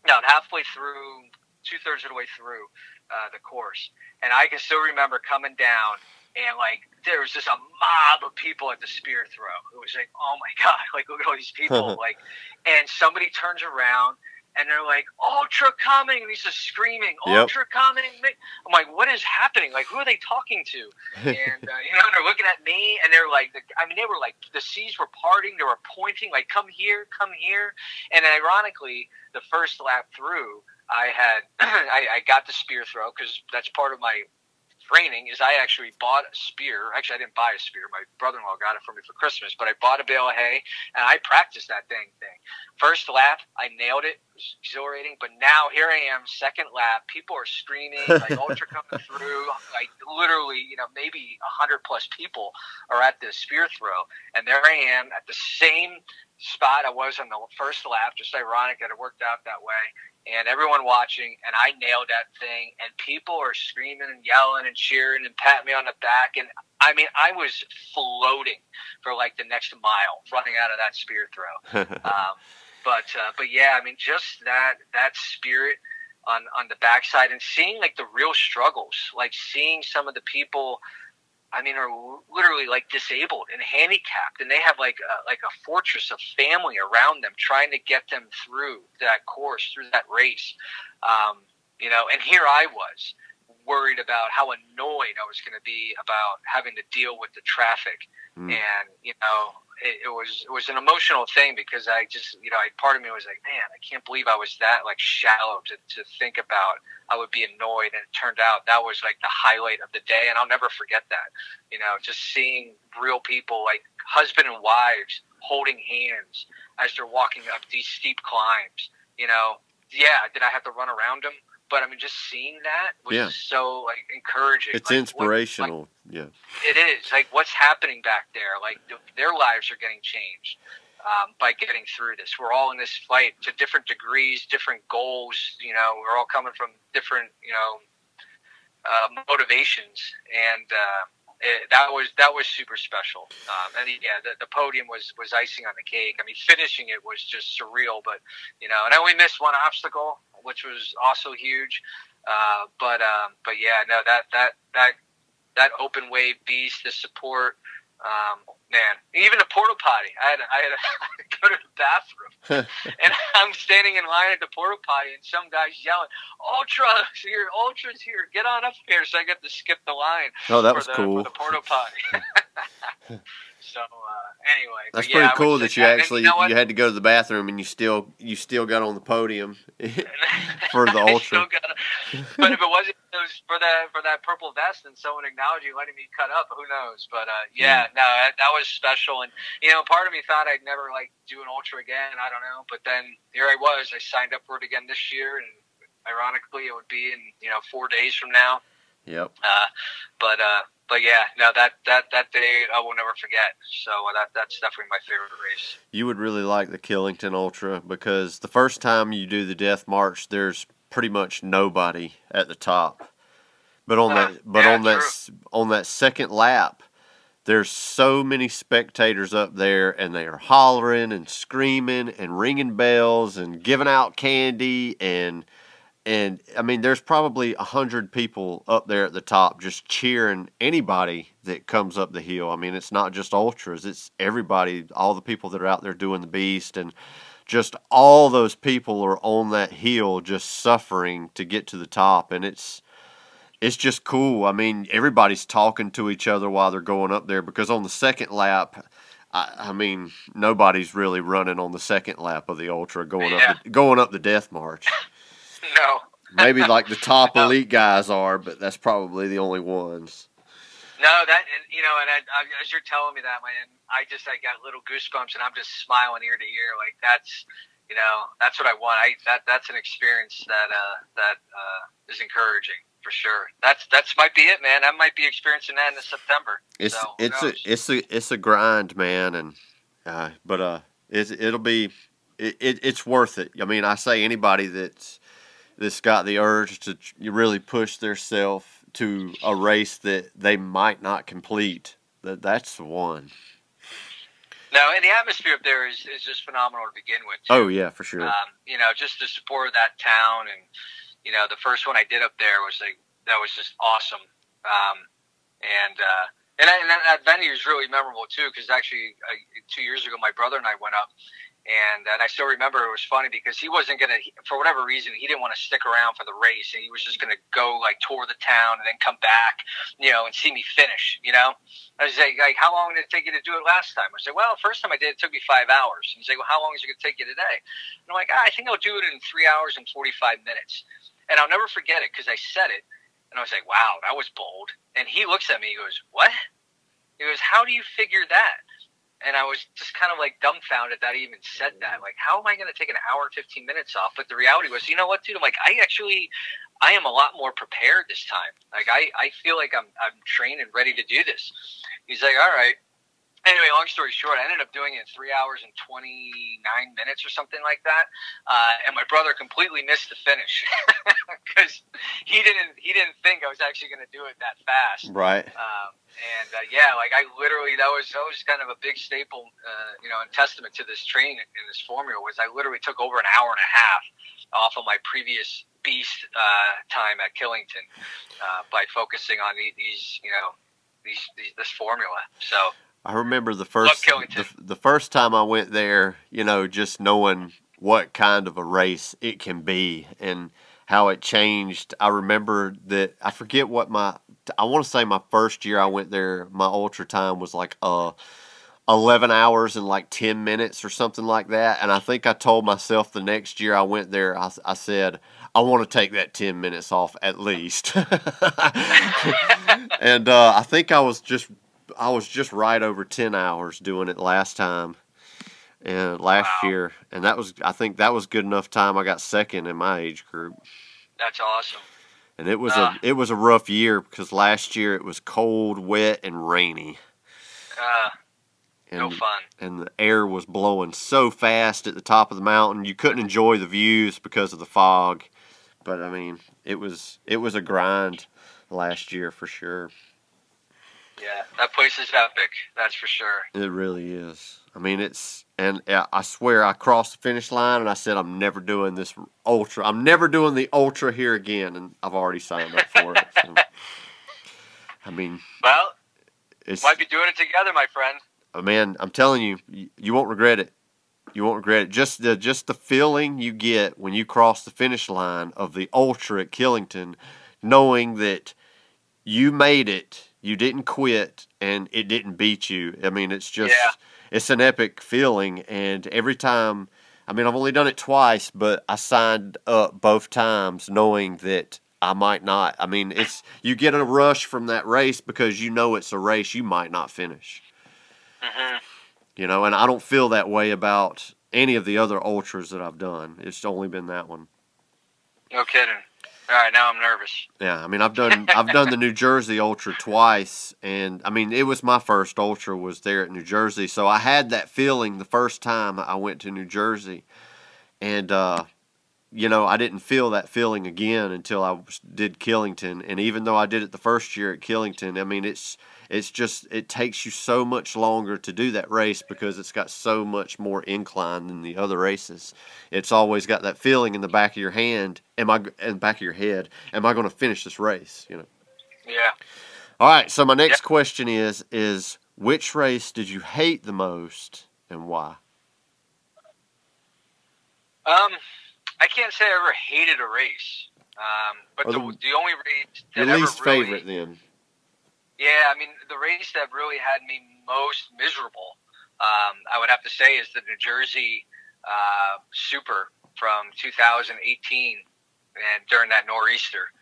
No, halfway through, two thirds of the way through uh, the course, and I can still remember coming down and like there was just a mob of people at the spear throw. It was like, oh my *laughs* god, like look at all these people, *laughs* like, and somebody turns around and they're like, ultra coming, and he's just screaming, Yep. ultra coming. I'm like, what is happening? Like, who are they talking to? *laughs* and uh, you know, and they're looking at me, and they're like, the, I mean, they were like, the seas were parting, they were pointing, like, come here, come here. And ironically, the first lap through, I had, *clears throat* I, I got the spear throw because that's part of my training. Is I actually bought a spear. Actually, I didn't buy a spear. My brother-in-law got it for me for Christmas, but I bought a bale of hay and I practiced that dang thing. First lap, I nailed it. It was exhilarating. But now here I am, second lap. People are screaming, like *laughs* ultra coming through. Like literally, you know, maybe a hundred plus people are at this spear throw, and there I am at the same spot I was on the first lap. Just ironic that it worked out that way. And everyone watching, and I nailed that thing. And people are screaming and yelling and cheering and patting me on the back. And I mean, I was floating for like the next mile, running out of that spear throw *laughs* um, but uh, but yeah, I mean, just that that spirit on on the backside and seeing like the real struggles, like seeing some of the people. I mean, are literally like disabled and handicapped, and they have like a, like a fortress of family around them, trying to get them through that course, through that race. Um, you know, and here I was worried about how annoyed I was going to be about having to deal with the traffic, Mm. and you know, it, was it was an emotional thing because I just you know, I, part of me was like, man, I can't believe I was that like shallow to, to think about I would be annoyed, and it turned out that was like the highlight of the day, and I'll never forget that. You know, just seeing real people like husband and wives holding hands as they're walking up these steep climbs. You know, yeah, did I have to run around them? But I mean, just seeing that was Yeah. so like encouraging. It's Like, what- inspirational. yeah. it is like what's happening back there. Like th- their lives are getting changed um, by getting through this. We're all in this fight to different degrees, different goals. You know, we're all coming from different you know uh, motivations, and uh, it, that was that was super special. Um, and yeah, the, the podium was was icing on the cake. I mean, finishing it was just surreal. But you know, and I only missed one obstacle, which was also huge. Uh, but um, but yeah, no, that that that that open wave beast, the support, um, man. Even a porta potty. I had to, I had to, *laughs* had to go to the bathroom, *laughs* and I'm standing in line at the porta potty, and some guy's yelling, "Ultras here, Ultra's here, get on up here!" So I got to skip the line. Oh, that for was the, cool. For the porta potty. *laughs* so uh, anyway, That's pretty would cool that you and actually you, know you had to go to the bathroom and you still you still got on the podium *laughs* *laughs* for the ultra. gotta- but if it wasn't it was for that for that purple vest and someone acknowledging letting me cut up, who knows? But uh, yeah, no, that, that was special. And you know, part of me thought I'd never like do an ultra again. I don't know, but then here I was. I signed up for it again this year, and ironically, it would be in you know four days from now. Yep. Uh, but uh, but yeah, no, that that that day I will never forget. So uh, that that's definitely my favorite race. You would really like the Killington Ultra because the first time you do the death march, there's pretty much nobody at the top. But on Uh, that, but yeah, on that, true. s- on that second lap, there's so many spectators up there, and they are hollering and screaming and ringing bells and giving out candy and and I mean, there's probably a hundred people up there at the top just cheering anybody that comes up the hill. I mean, it's not just ultras; it's everybody, all the people that are out there doing the beast, and just all those people are on that hill just suffering to get to the top, and it's it's just cool. I mean, everybody's talking to each other while they're going up there because on the second lap. I, I mean, nobody's really running on the second lap of the ultra going Yeah. up the, going up the death march. No, Maybe like the top *laughs* No. elite guys are, but that's probably the only ones. No, that you know, and I, I, as you're telling me that, man, I just I got little goosebumps, and I'm just smiling ear to ear. Like that's, you know, that's what I want. I that that's an experience that uh, that uh, is encouraging for sure. That's that's might be it, man. I might be experiencing that in September. It's So, it's a it's a it's a grind, man, and uh, but uh, it's it'll be it, it it's worth it. I mean, I say anybody that's that's got the urge to really push themselves to a race that they might not complete, that that's the one. No, and the atmosphere up there is, is just phenomenal to begin with. too. Oh yeah, for sure. um, you know, just the support of that town, and you know, the first one I did up there was like that was just awesome. Um, and uh, and, I, and that, venue is really memorable too, because actually uh, two years ago, my brother and I went up, and and I still remember it was funny because he wasn't gonna, for whatever reason, he didn't want to stick around for the race, and he was just gonna go like tour the town and then come back, you know, and see me finish, you know. I was like, like, how long did it take you to do it last time? I said, well, first time I did it took me five hours. And he's like, well, how long is it going to take you today? And I'm like, ah, I think I'll do it in three hours and 45 minutes. And I'll never forget it because I said it. And I was like, wow, that was bold. And he looks at me, he goes, what? He goes, how do you figure that? And I was just kind of like dumbfounded that he even said that. Like, how am I going to take an hour and 15 minutes off? But the reality was, you know what, dude? I'm like, I actually, I am a lot more prepared this time. Like, I, I feel like I'm, I'm trained and ready to do this. He's like, all right. Anyway, long story short, I ended up doing it in three hours and 29 minutes or something like that. Uh, and my brother completely missed the finish *laughs* because he didn't, he didn't think I was actually going to do it that fast. right. Um, and uh, yeah, like I literally that was that was kind of a big staple, uh, you know, and testament to this training in this formula was I literally took over an hour and a half off of my previous beast uh, time at Killington uh, by focusing on these, you know, these, these this formula. So I remember the first the, the first time I went there, you know, just knowing what kind of a race it can be and how it changed. I remember that I forget what my I want to say my first year I went there, my ultra time was like uh 11 hours and like 10 minutes or something like that. And I think I told myself the next year I went there, I, I said, I want to take that 10 minutes off at least. *laughs* and uh, I think I was just I was just right over 10 hours doing it last time and last Wow. year and that was I think that was good enough time I got second in my age group that's awesome. and it was Ah. a it was a rough year because last year it was cold wet and rainy Uh, and no fun. and the air was blowing so fast at the top of the mountain you couldn't enjoy the views because of the fog but I mean it was it was a grind last year for sure Yeah, that place is epic. That's for sure. It really is. I mean, it's and I swear I crossed the finish line and I said I'm never doing this ultra. I'm never doing the ultra here again, and I've already signed up for it. So, I mean, Well, it's might be doing it together, my friend. uh, man, I'm telling you, you, you won't regret it. You won't regret it. Just the just the feeling you get when you cross the finish line of the ultra at Killington, knowing that you made it, you didn't quit, and it didn't beat you. I mean, it's just Yeah. it's an epic feeling, and every time. I mean, I've only done it twice, but I signed up both times knowing that I might not. I mean, it's you get a rush from that race because you know it's a race you might not finish. hmm You know, and I don't feel that way about any of the other ultras that I've done. It's only been that one. No kidding. All right, now I'm nervous. Yeah, I mean, I've done I've done the New Jersey Ultra twice, and I mean, it was my first Ultra was there at New Jersey, so I had that feeling the first time I went to New Jersey, and uh, you know, I didn't feel that feeling again until I did Killington, and even though I did it the first year at Killington, I mean, it's it's just it takes you so much longer to do that race because it's got so much more incline than the other races. It's always got that feeling in the back of your hand, am I in the back of your head, am I going to finish this race, you know. Yeah. All right, so my next question is is which race did you hate the most and why? Um, I can't say I ever hated a race. Um, but the, the- only race that Your ever least really, favorite then. Yeah, I mean, the race that really had me most miserable, um, I would have to say, is the New Jersey uh, Super from 2018, and during that nor'easter.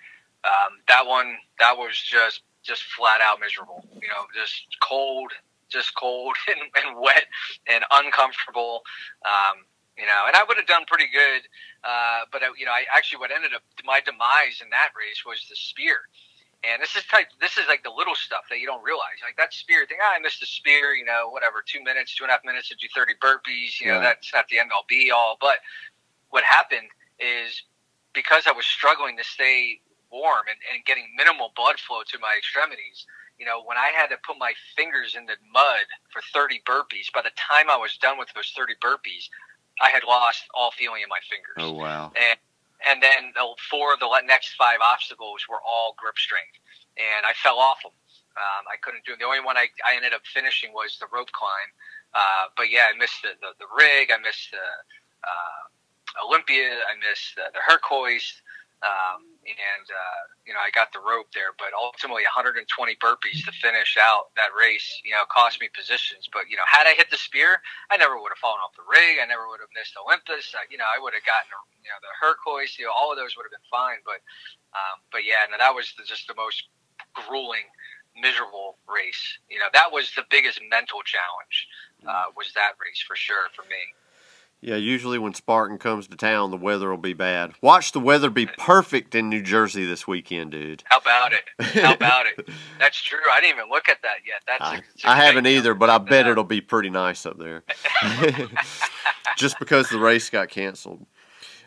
Um, that one, that was just just flat out miserable. You know, just cold, just cold *laughs* and, and wet and uncomfortable. Um, you know, and I would have done pretty good, uh, but I, you know, I actually what ended up my demise in that race was the spear. And this is type. This is like the little stuff that you don't realize. Like that spear thing. Ah, I missed the spear. You know, whatever. Two minutes, two and a half minutes to do thirty burpees. You know, that's not the end all be all. But what happened is because I was struggling to stay warm and, and getting minimal blood flow to my extremities. You know, when I had to put my fingers in the mud for thirty burpees, by the time I was done with those thirty burpees, I had lost all feeling in my fingers Oh wow. and and then the four of the next five obstacles were all grip strength, and I fell off them. Um, I couldn't do. them. The only one I, I ended up finishing was the rope climb. Uh, but yeah, I missed the, the, the rig. I missed the uh, Olympus. I missed the, the Hercules. Um, and uh, you know, I got the rope there, but ultimately 120 burpees to finish out that race. You know, cost me positions. But you know, had I hit the spear, I never would have fallen off the rig. I never would have missed Olympus. I, you know, I would have gotten you know the Hercules. You know, all of those would have been fine. But um, but yeah, no, that was the, just the most grueling, miserable race. You know, that was the biggest mental challenge. Uh, was that race for sure for me? Yeah, usually when Spartan comes to town, the weather will be bad. Watch the weather be perfect in New Jersey this weekend, dude. How about it? How about it? *laughs* That's true. I didn't even look at that yet. That's I, a, it's haven't either, but I bet it'll be pretty nice up there. *laughs* *laughs* Just because the race got canceled.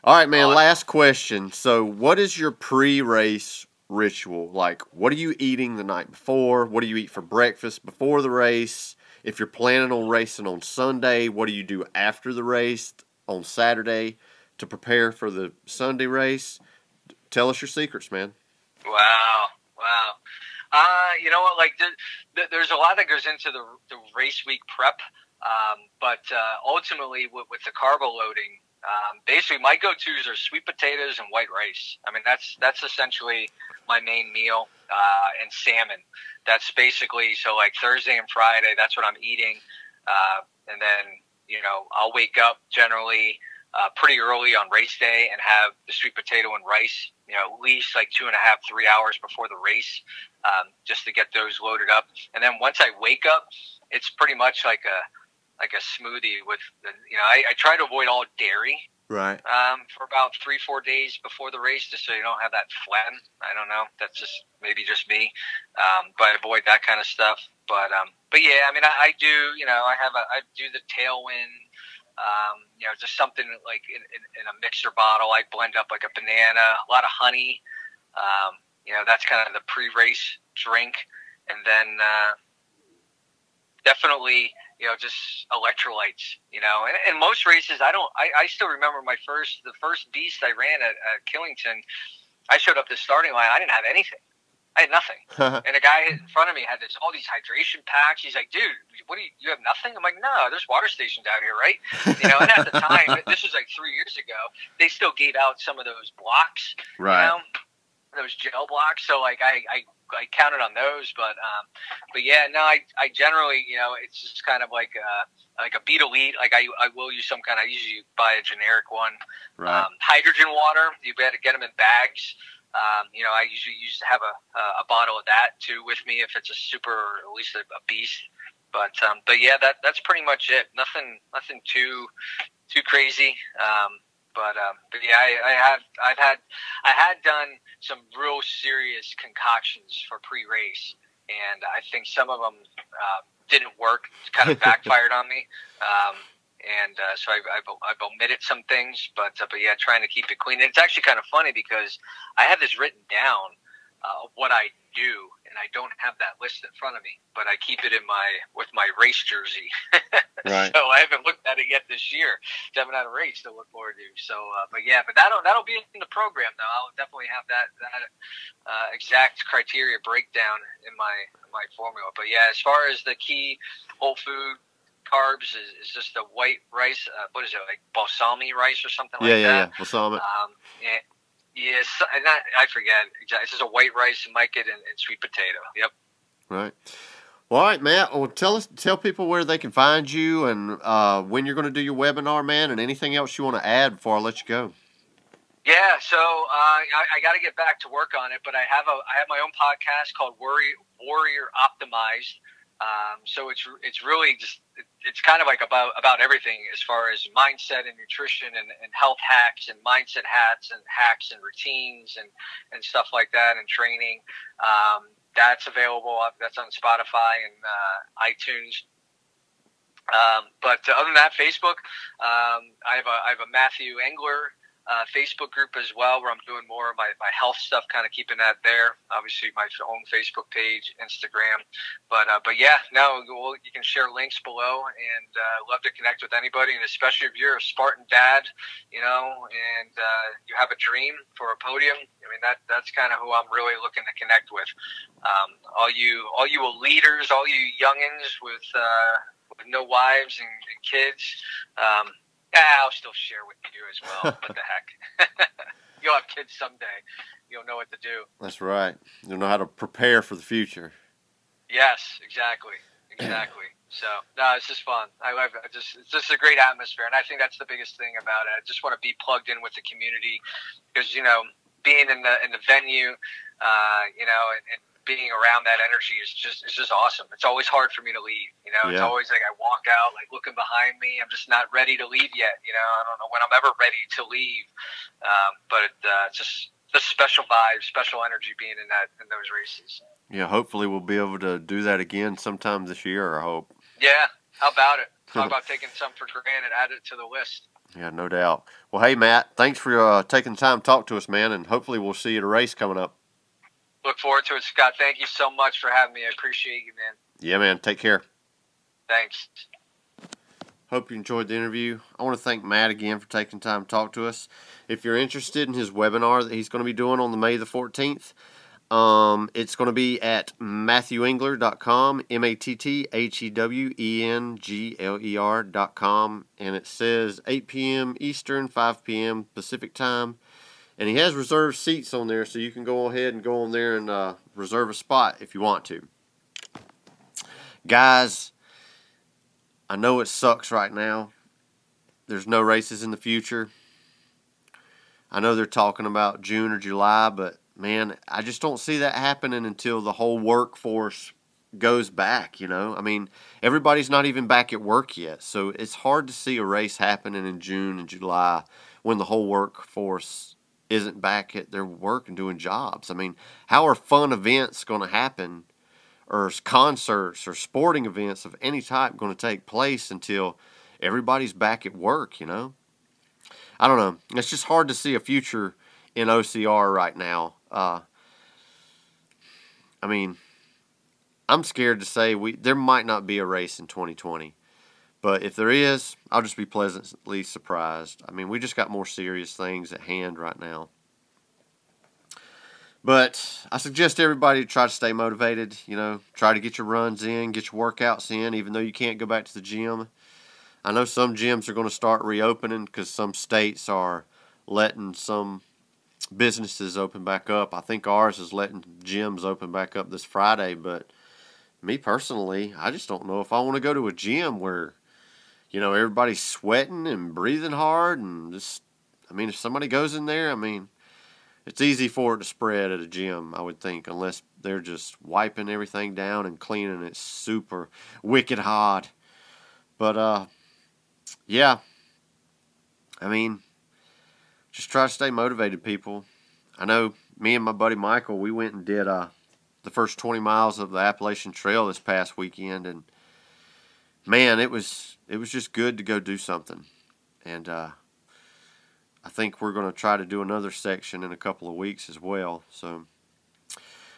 All right, man, oh, last question. So, what is your pre race ritual? Like, what are you eating the night before? What do you eat for breakfast before the race? If you're planning on racing on Sunday, what do you do after the race on Saturday to prepare for the Sunday race? Tell us your secrets, man. Wow, wow. Uh, you know what? Like, the, the, there's a lot that goes into the, the race week prep, um, but uh, ultimately, with, with the carbo loading, um, basically my go-to's are sweet potatoes and white rice. I mean, that's that's essentially my main meal, uh, and salmon. That's basically so like Thursday and Friday. That's what I'm eating, uh, and then you know I'll wake up generally uh, pretty early on race day and have the sweet potato and rice. You know, at least like two and a half, three hours before the race, um, just to get those loaded up. And then once I wake up, it's pretty much like a like a smoothie with the, you know I, I try to avoid all dairy Right. um, for about three four days before the race, just so you don't have that flatten. I don't know. That's just maybe just me, um, but I avoid that kind of stuff. But um, but yeah, I mean, I, I do. You know, I have a I do the tailwind. Um, you know, just something like in, in, in a mixer bottle. I blend up like a banana, a lot of honey. Um, you know, that's kind of the pre-race drink, and then uh, definitely you know just electrolytes. You know, and, and most races, I don't. I, I still remember my first the first beast I ran at, at Killington. I showed up the starting line. I didn't have anything. I had nothing. *laughs* Uh-huh. and a guy in front of me had this all these hydration packs. He's like, "Dude, what do you? You have nothing?" I'm like, "No, there's water stations out here, right?" You know. And at the time, *laughs* this was like three years ago, they still gave out some of those blocks, right? You know, those gel blocks. So like, I I, I counted on those, but um, but yeah, no, I I generally, you know, it's just kind of like uh like a BeetElite. Like I I will use some kind. I usually buy a generic one. Right. Um, hydrogen water. You better get them in bags. Um, you know, I usually used to have a, a bottle of that too with me if it's a super, or at least a, a beast. But um, but yeah, that that's pretty much it. Nothing nothing too too crazy. Um, but um, but yeah, I, I have I've had I had done some real serious concoctions for pre-race, and I think some of them uh, didn't work. It kind of *laughs* backfired on me. Um, and uh, so I've, I've, I've, omitted some things, but uh, but yeah, trying to keep it clean. And it's actually kind of funny because I have this written down uh, what I do, and I don't have that list in front of me, but I keep it in my with my race jersey. *laughs* right. So I haven't looked at it yet this year. I haven't had a race to look forward to. So, uh, but yeah, but that'll that'll be in the program though. I'll definitely have that that uh, exact criteria breakdown in my my formula. But yeah, as far as the key whole food carbs is, is just the white rice. Uh, what is it like balsami rice or something yeah, like yeah, that? Yeah, balsamic. Um, yeah, yes, and that, I forget. It's just a white rice, and get and, and sweet potato. Yep. Right. Well, all right, Matt. Well, tell us, tell people where they can find you and uh, when you're going to do your webinar, man, and anything else you want to add before I let you go. Yeah, so uh, I, I got to get back to work on it, but I have a I have my own podcast called Warrior Warrior Optimized. Um, so it's it's really just it's kind of like about about everything as far as mindset and nutrition and, and health hacks and mindset hacks and hacks and routines and and stuff like that and training. Um, that's available. That's on Spotify and uh, iTunes. Um, but other than that, Facebook. Um, I have a I have a Matthew Engler uh, Facebook group as well, where I'm doing more of my, my health stuff, kind of keeping that there. Obviously, my own Facebook page, Instagram, but uh, but yeah, no, well, you can share links below, and uh, love to connect with anybody, and especially if you're a Spartan dad, you know, and uh, you have a dream for a podium. I mean, that that's kind of who I'm really looking to connect with. Um, all you all you leaders, all you youngins with. Uh, with no wives and, and kids, um, yeah, I'll still share with you as well. what the heck? *laughs* You'll have kids someday. You'll know what to do. That's right. You'll know how to prepare for the future. Yes, exactly, exactly. *clears throat* so no, it's just fun. I love it. Just it's just a great atmosphere, and I think that's the biggest thing about it. I just want to be plugged in with the community because you know being in the in the venue, uh, you know, and, and being around that energy is just it's just awesome. It's always hard for me to leave. You know, it's always like I walk out like looking behind me. I'm just not ready to leave yet. You know, I don't know when I'm ever ready to leave. Um, but uh, it's just the special vibe, special energy being in that in those races. Yeah, hopefully we'll be able to do that again sometime this year. I hope. Yeah, how about it? *laughs* Talk about taking some for granted. Add it to the list. Yeah, no doubt. Well, hey Matt, thanks for uh, taking time to talk to us, man, and hopefully we'll see you at a race coming up. Look forward to it, Scott. Thank you so much for having me. I appreciate you, man. Yeah, man. Take care. Thanks. Hope you enjoyed the interview. I want to thank Matt again for taking time to talk to us. If you're interested in his webinar that he's going to be doing on the May the 14th, um, it's going to be at matthewengler.com, M A T T H E W E N G L E R.com, and it says 8 p.m. Eastern, 5 p.m. Pacific time. And he has reserved seats on there, so you can go ahead and go on there and uh, reserve a spot if you want to. Guys, I know it sucks right now. There's no races in the future. I know they're talking about June or July, but man, I just don't see that happening until the whole workforce goes back, you know? I mean, everybody's not even back at work yet, so it's hard to see a race happening in June and July when the whole workforce isn't back at their work and doing jobs. I mean, how are fun events going to happen or concerts or sporting events of any type going to take place until everybody's back at work, you know? I don't know. It's just hard to see a future in OCR right now. Uh, I mean, I'm scared to say we there might not be a race in 2020. But if there is, I'll just be pleasantly surprised. I mean, we just got more serious things at hand right now. But I suggest everybody try to stay motivated. You know, try to get your runs in, get your workouts in, even though you can't go back to the gym. I know some gyms are going to start reopening because some states are letting some businesses open back up. I think ours is letting gyms open back up this Friday, but me personally, I just don't know if I want to go to a gym where, you know, everybody's sweating and breathing hard and just, I mean, if somebody goes in there, I mean, it's easy for it to spread at a gym, I would think, unless they're just wiping everything down and cleaning it super wicked hot. But uh yeah. I mean, just try to stay motivated, people. I know me and my buddy Michael, we went and did uh the first 20 miles of the Appalachian Trail this past weekend and man, it was it was just good to go do something. And uh I think we're going to try to do another section in a couple of weeks as well. So,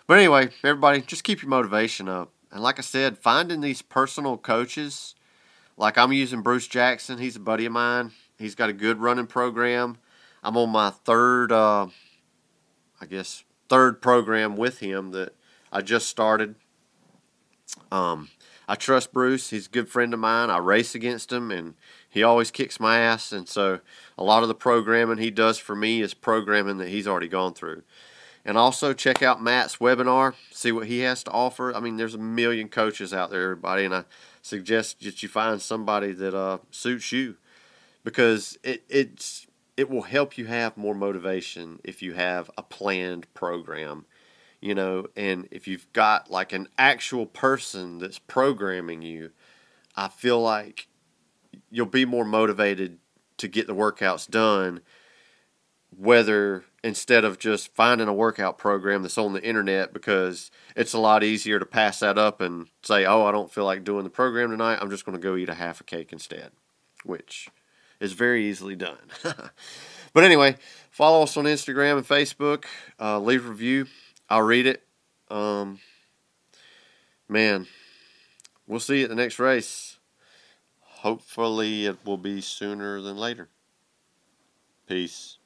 but anyway, everybody, just keep your motivation up. And like I said, finding these personal coaches, like I'm using Bruce Jackson. He's a buddy of mine. He's got a good running program. I'm on my third, uh, I guess, third program with him that I just started. Um, I trust Bruce. He's a good friend of mine. I race against him, and he always kicks my ass. And so, a lot of the programming he does for me is programming that he's already gone through. And also, check out Matt's webinar, see what he has to offer. I mean, there's a million coaches out there, everybody, and I suggest that you find somebody that uh, suits you because it, it's it will help you have more motivation if you have a planned program you know, and if you've got like an actual person that's programming you, I feel like you'll be more motivated to get the workouts done whether instead of just finding a workout program that's on the internet because it's a lot easier to pass that up and say, "Oh, I don't feel like doing the program tonight. I'm just going to go eat a half a cake instead," which is very easily done. *laughs* but anyway, follow us on Instagram and Facebook. Uh, leave a review. I'll read it. Um, man, we'll see you at the next race. Hopefully, it will be sooner than later. Peace.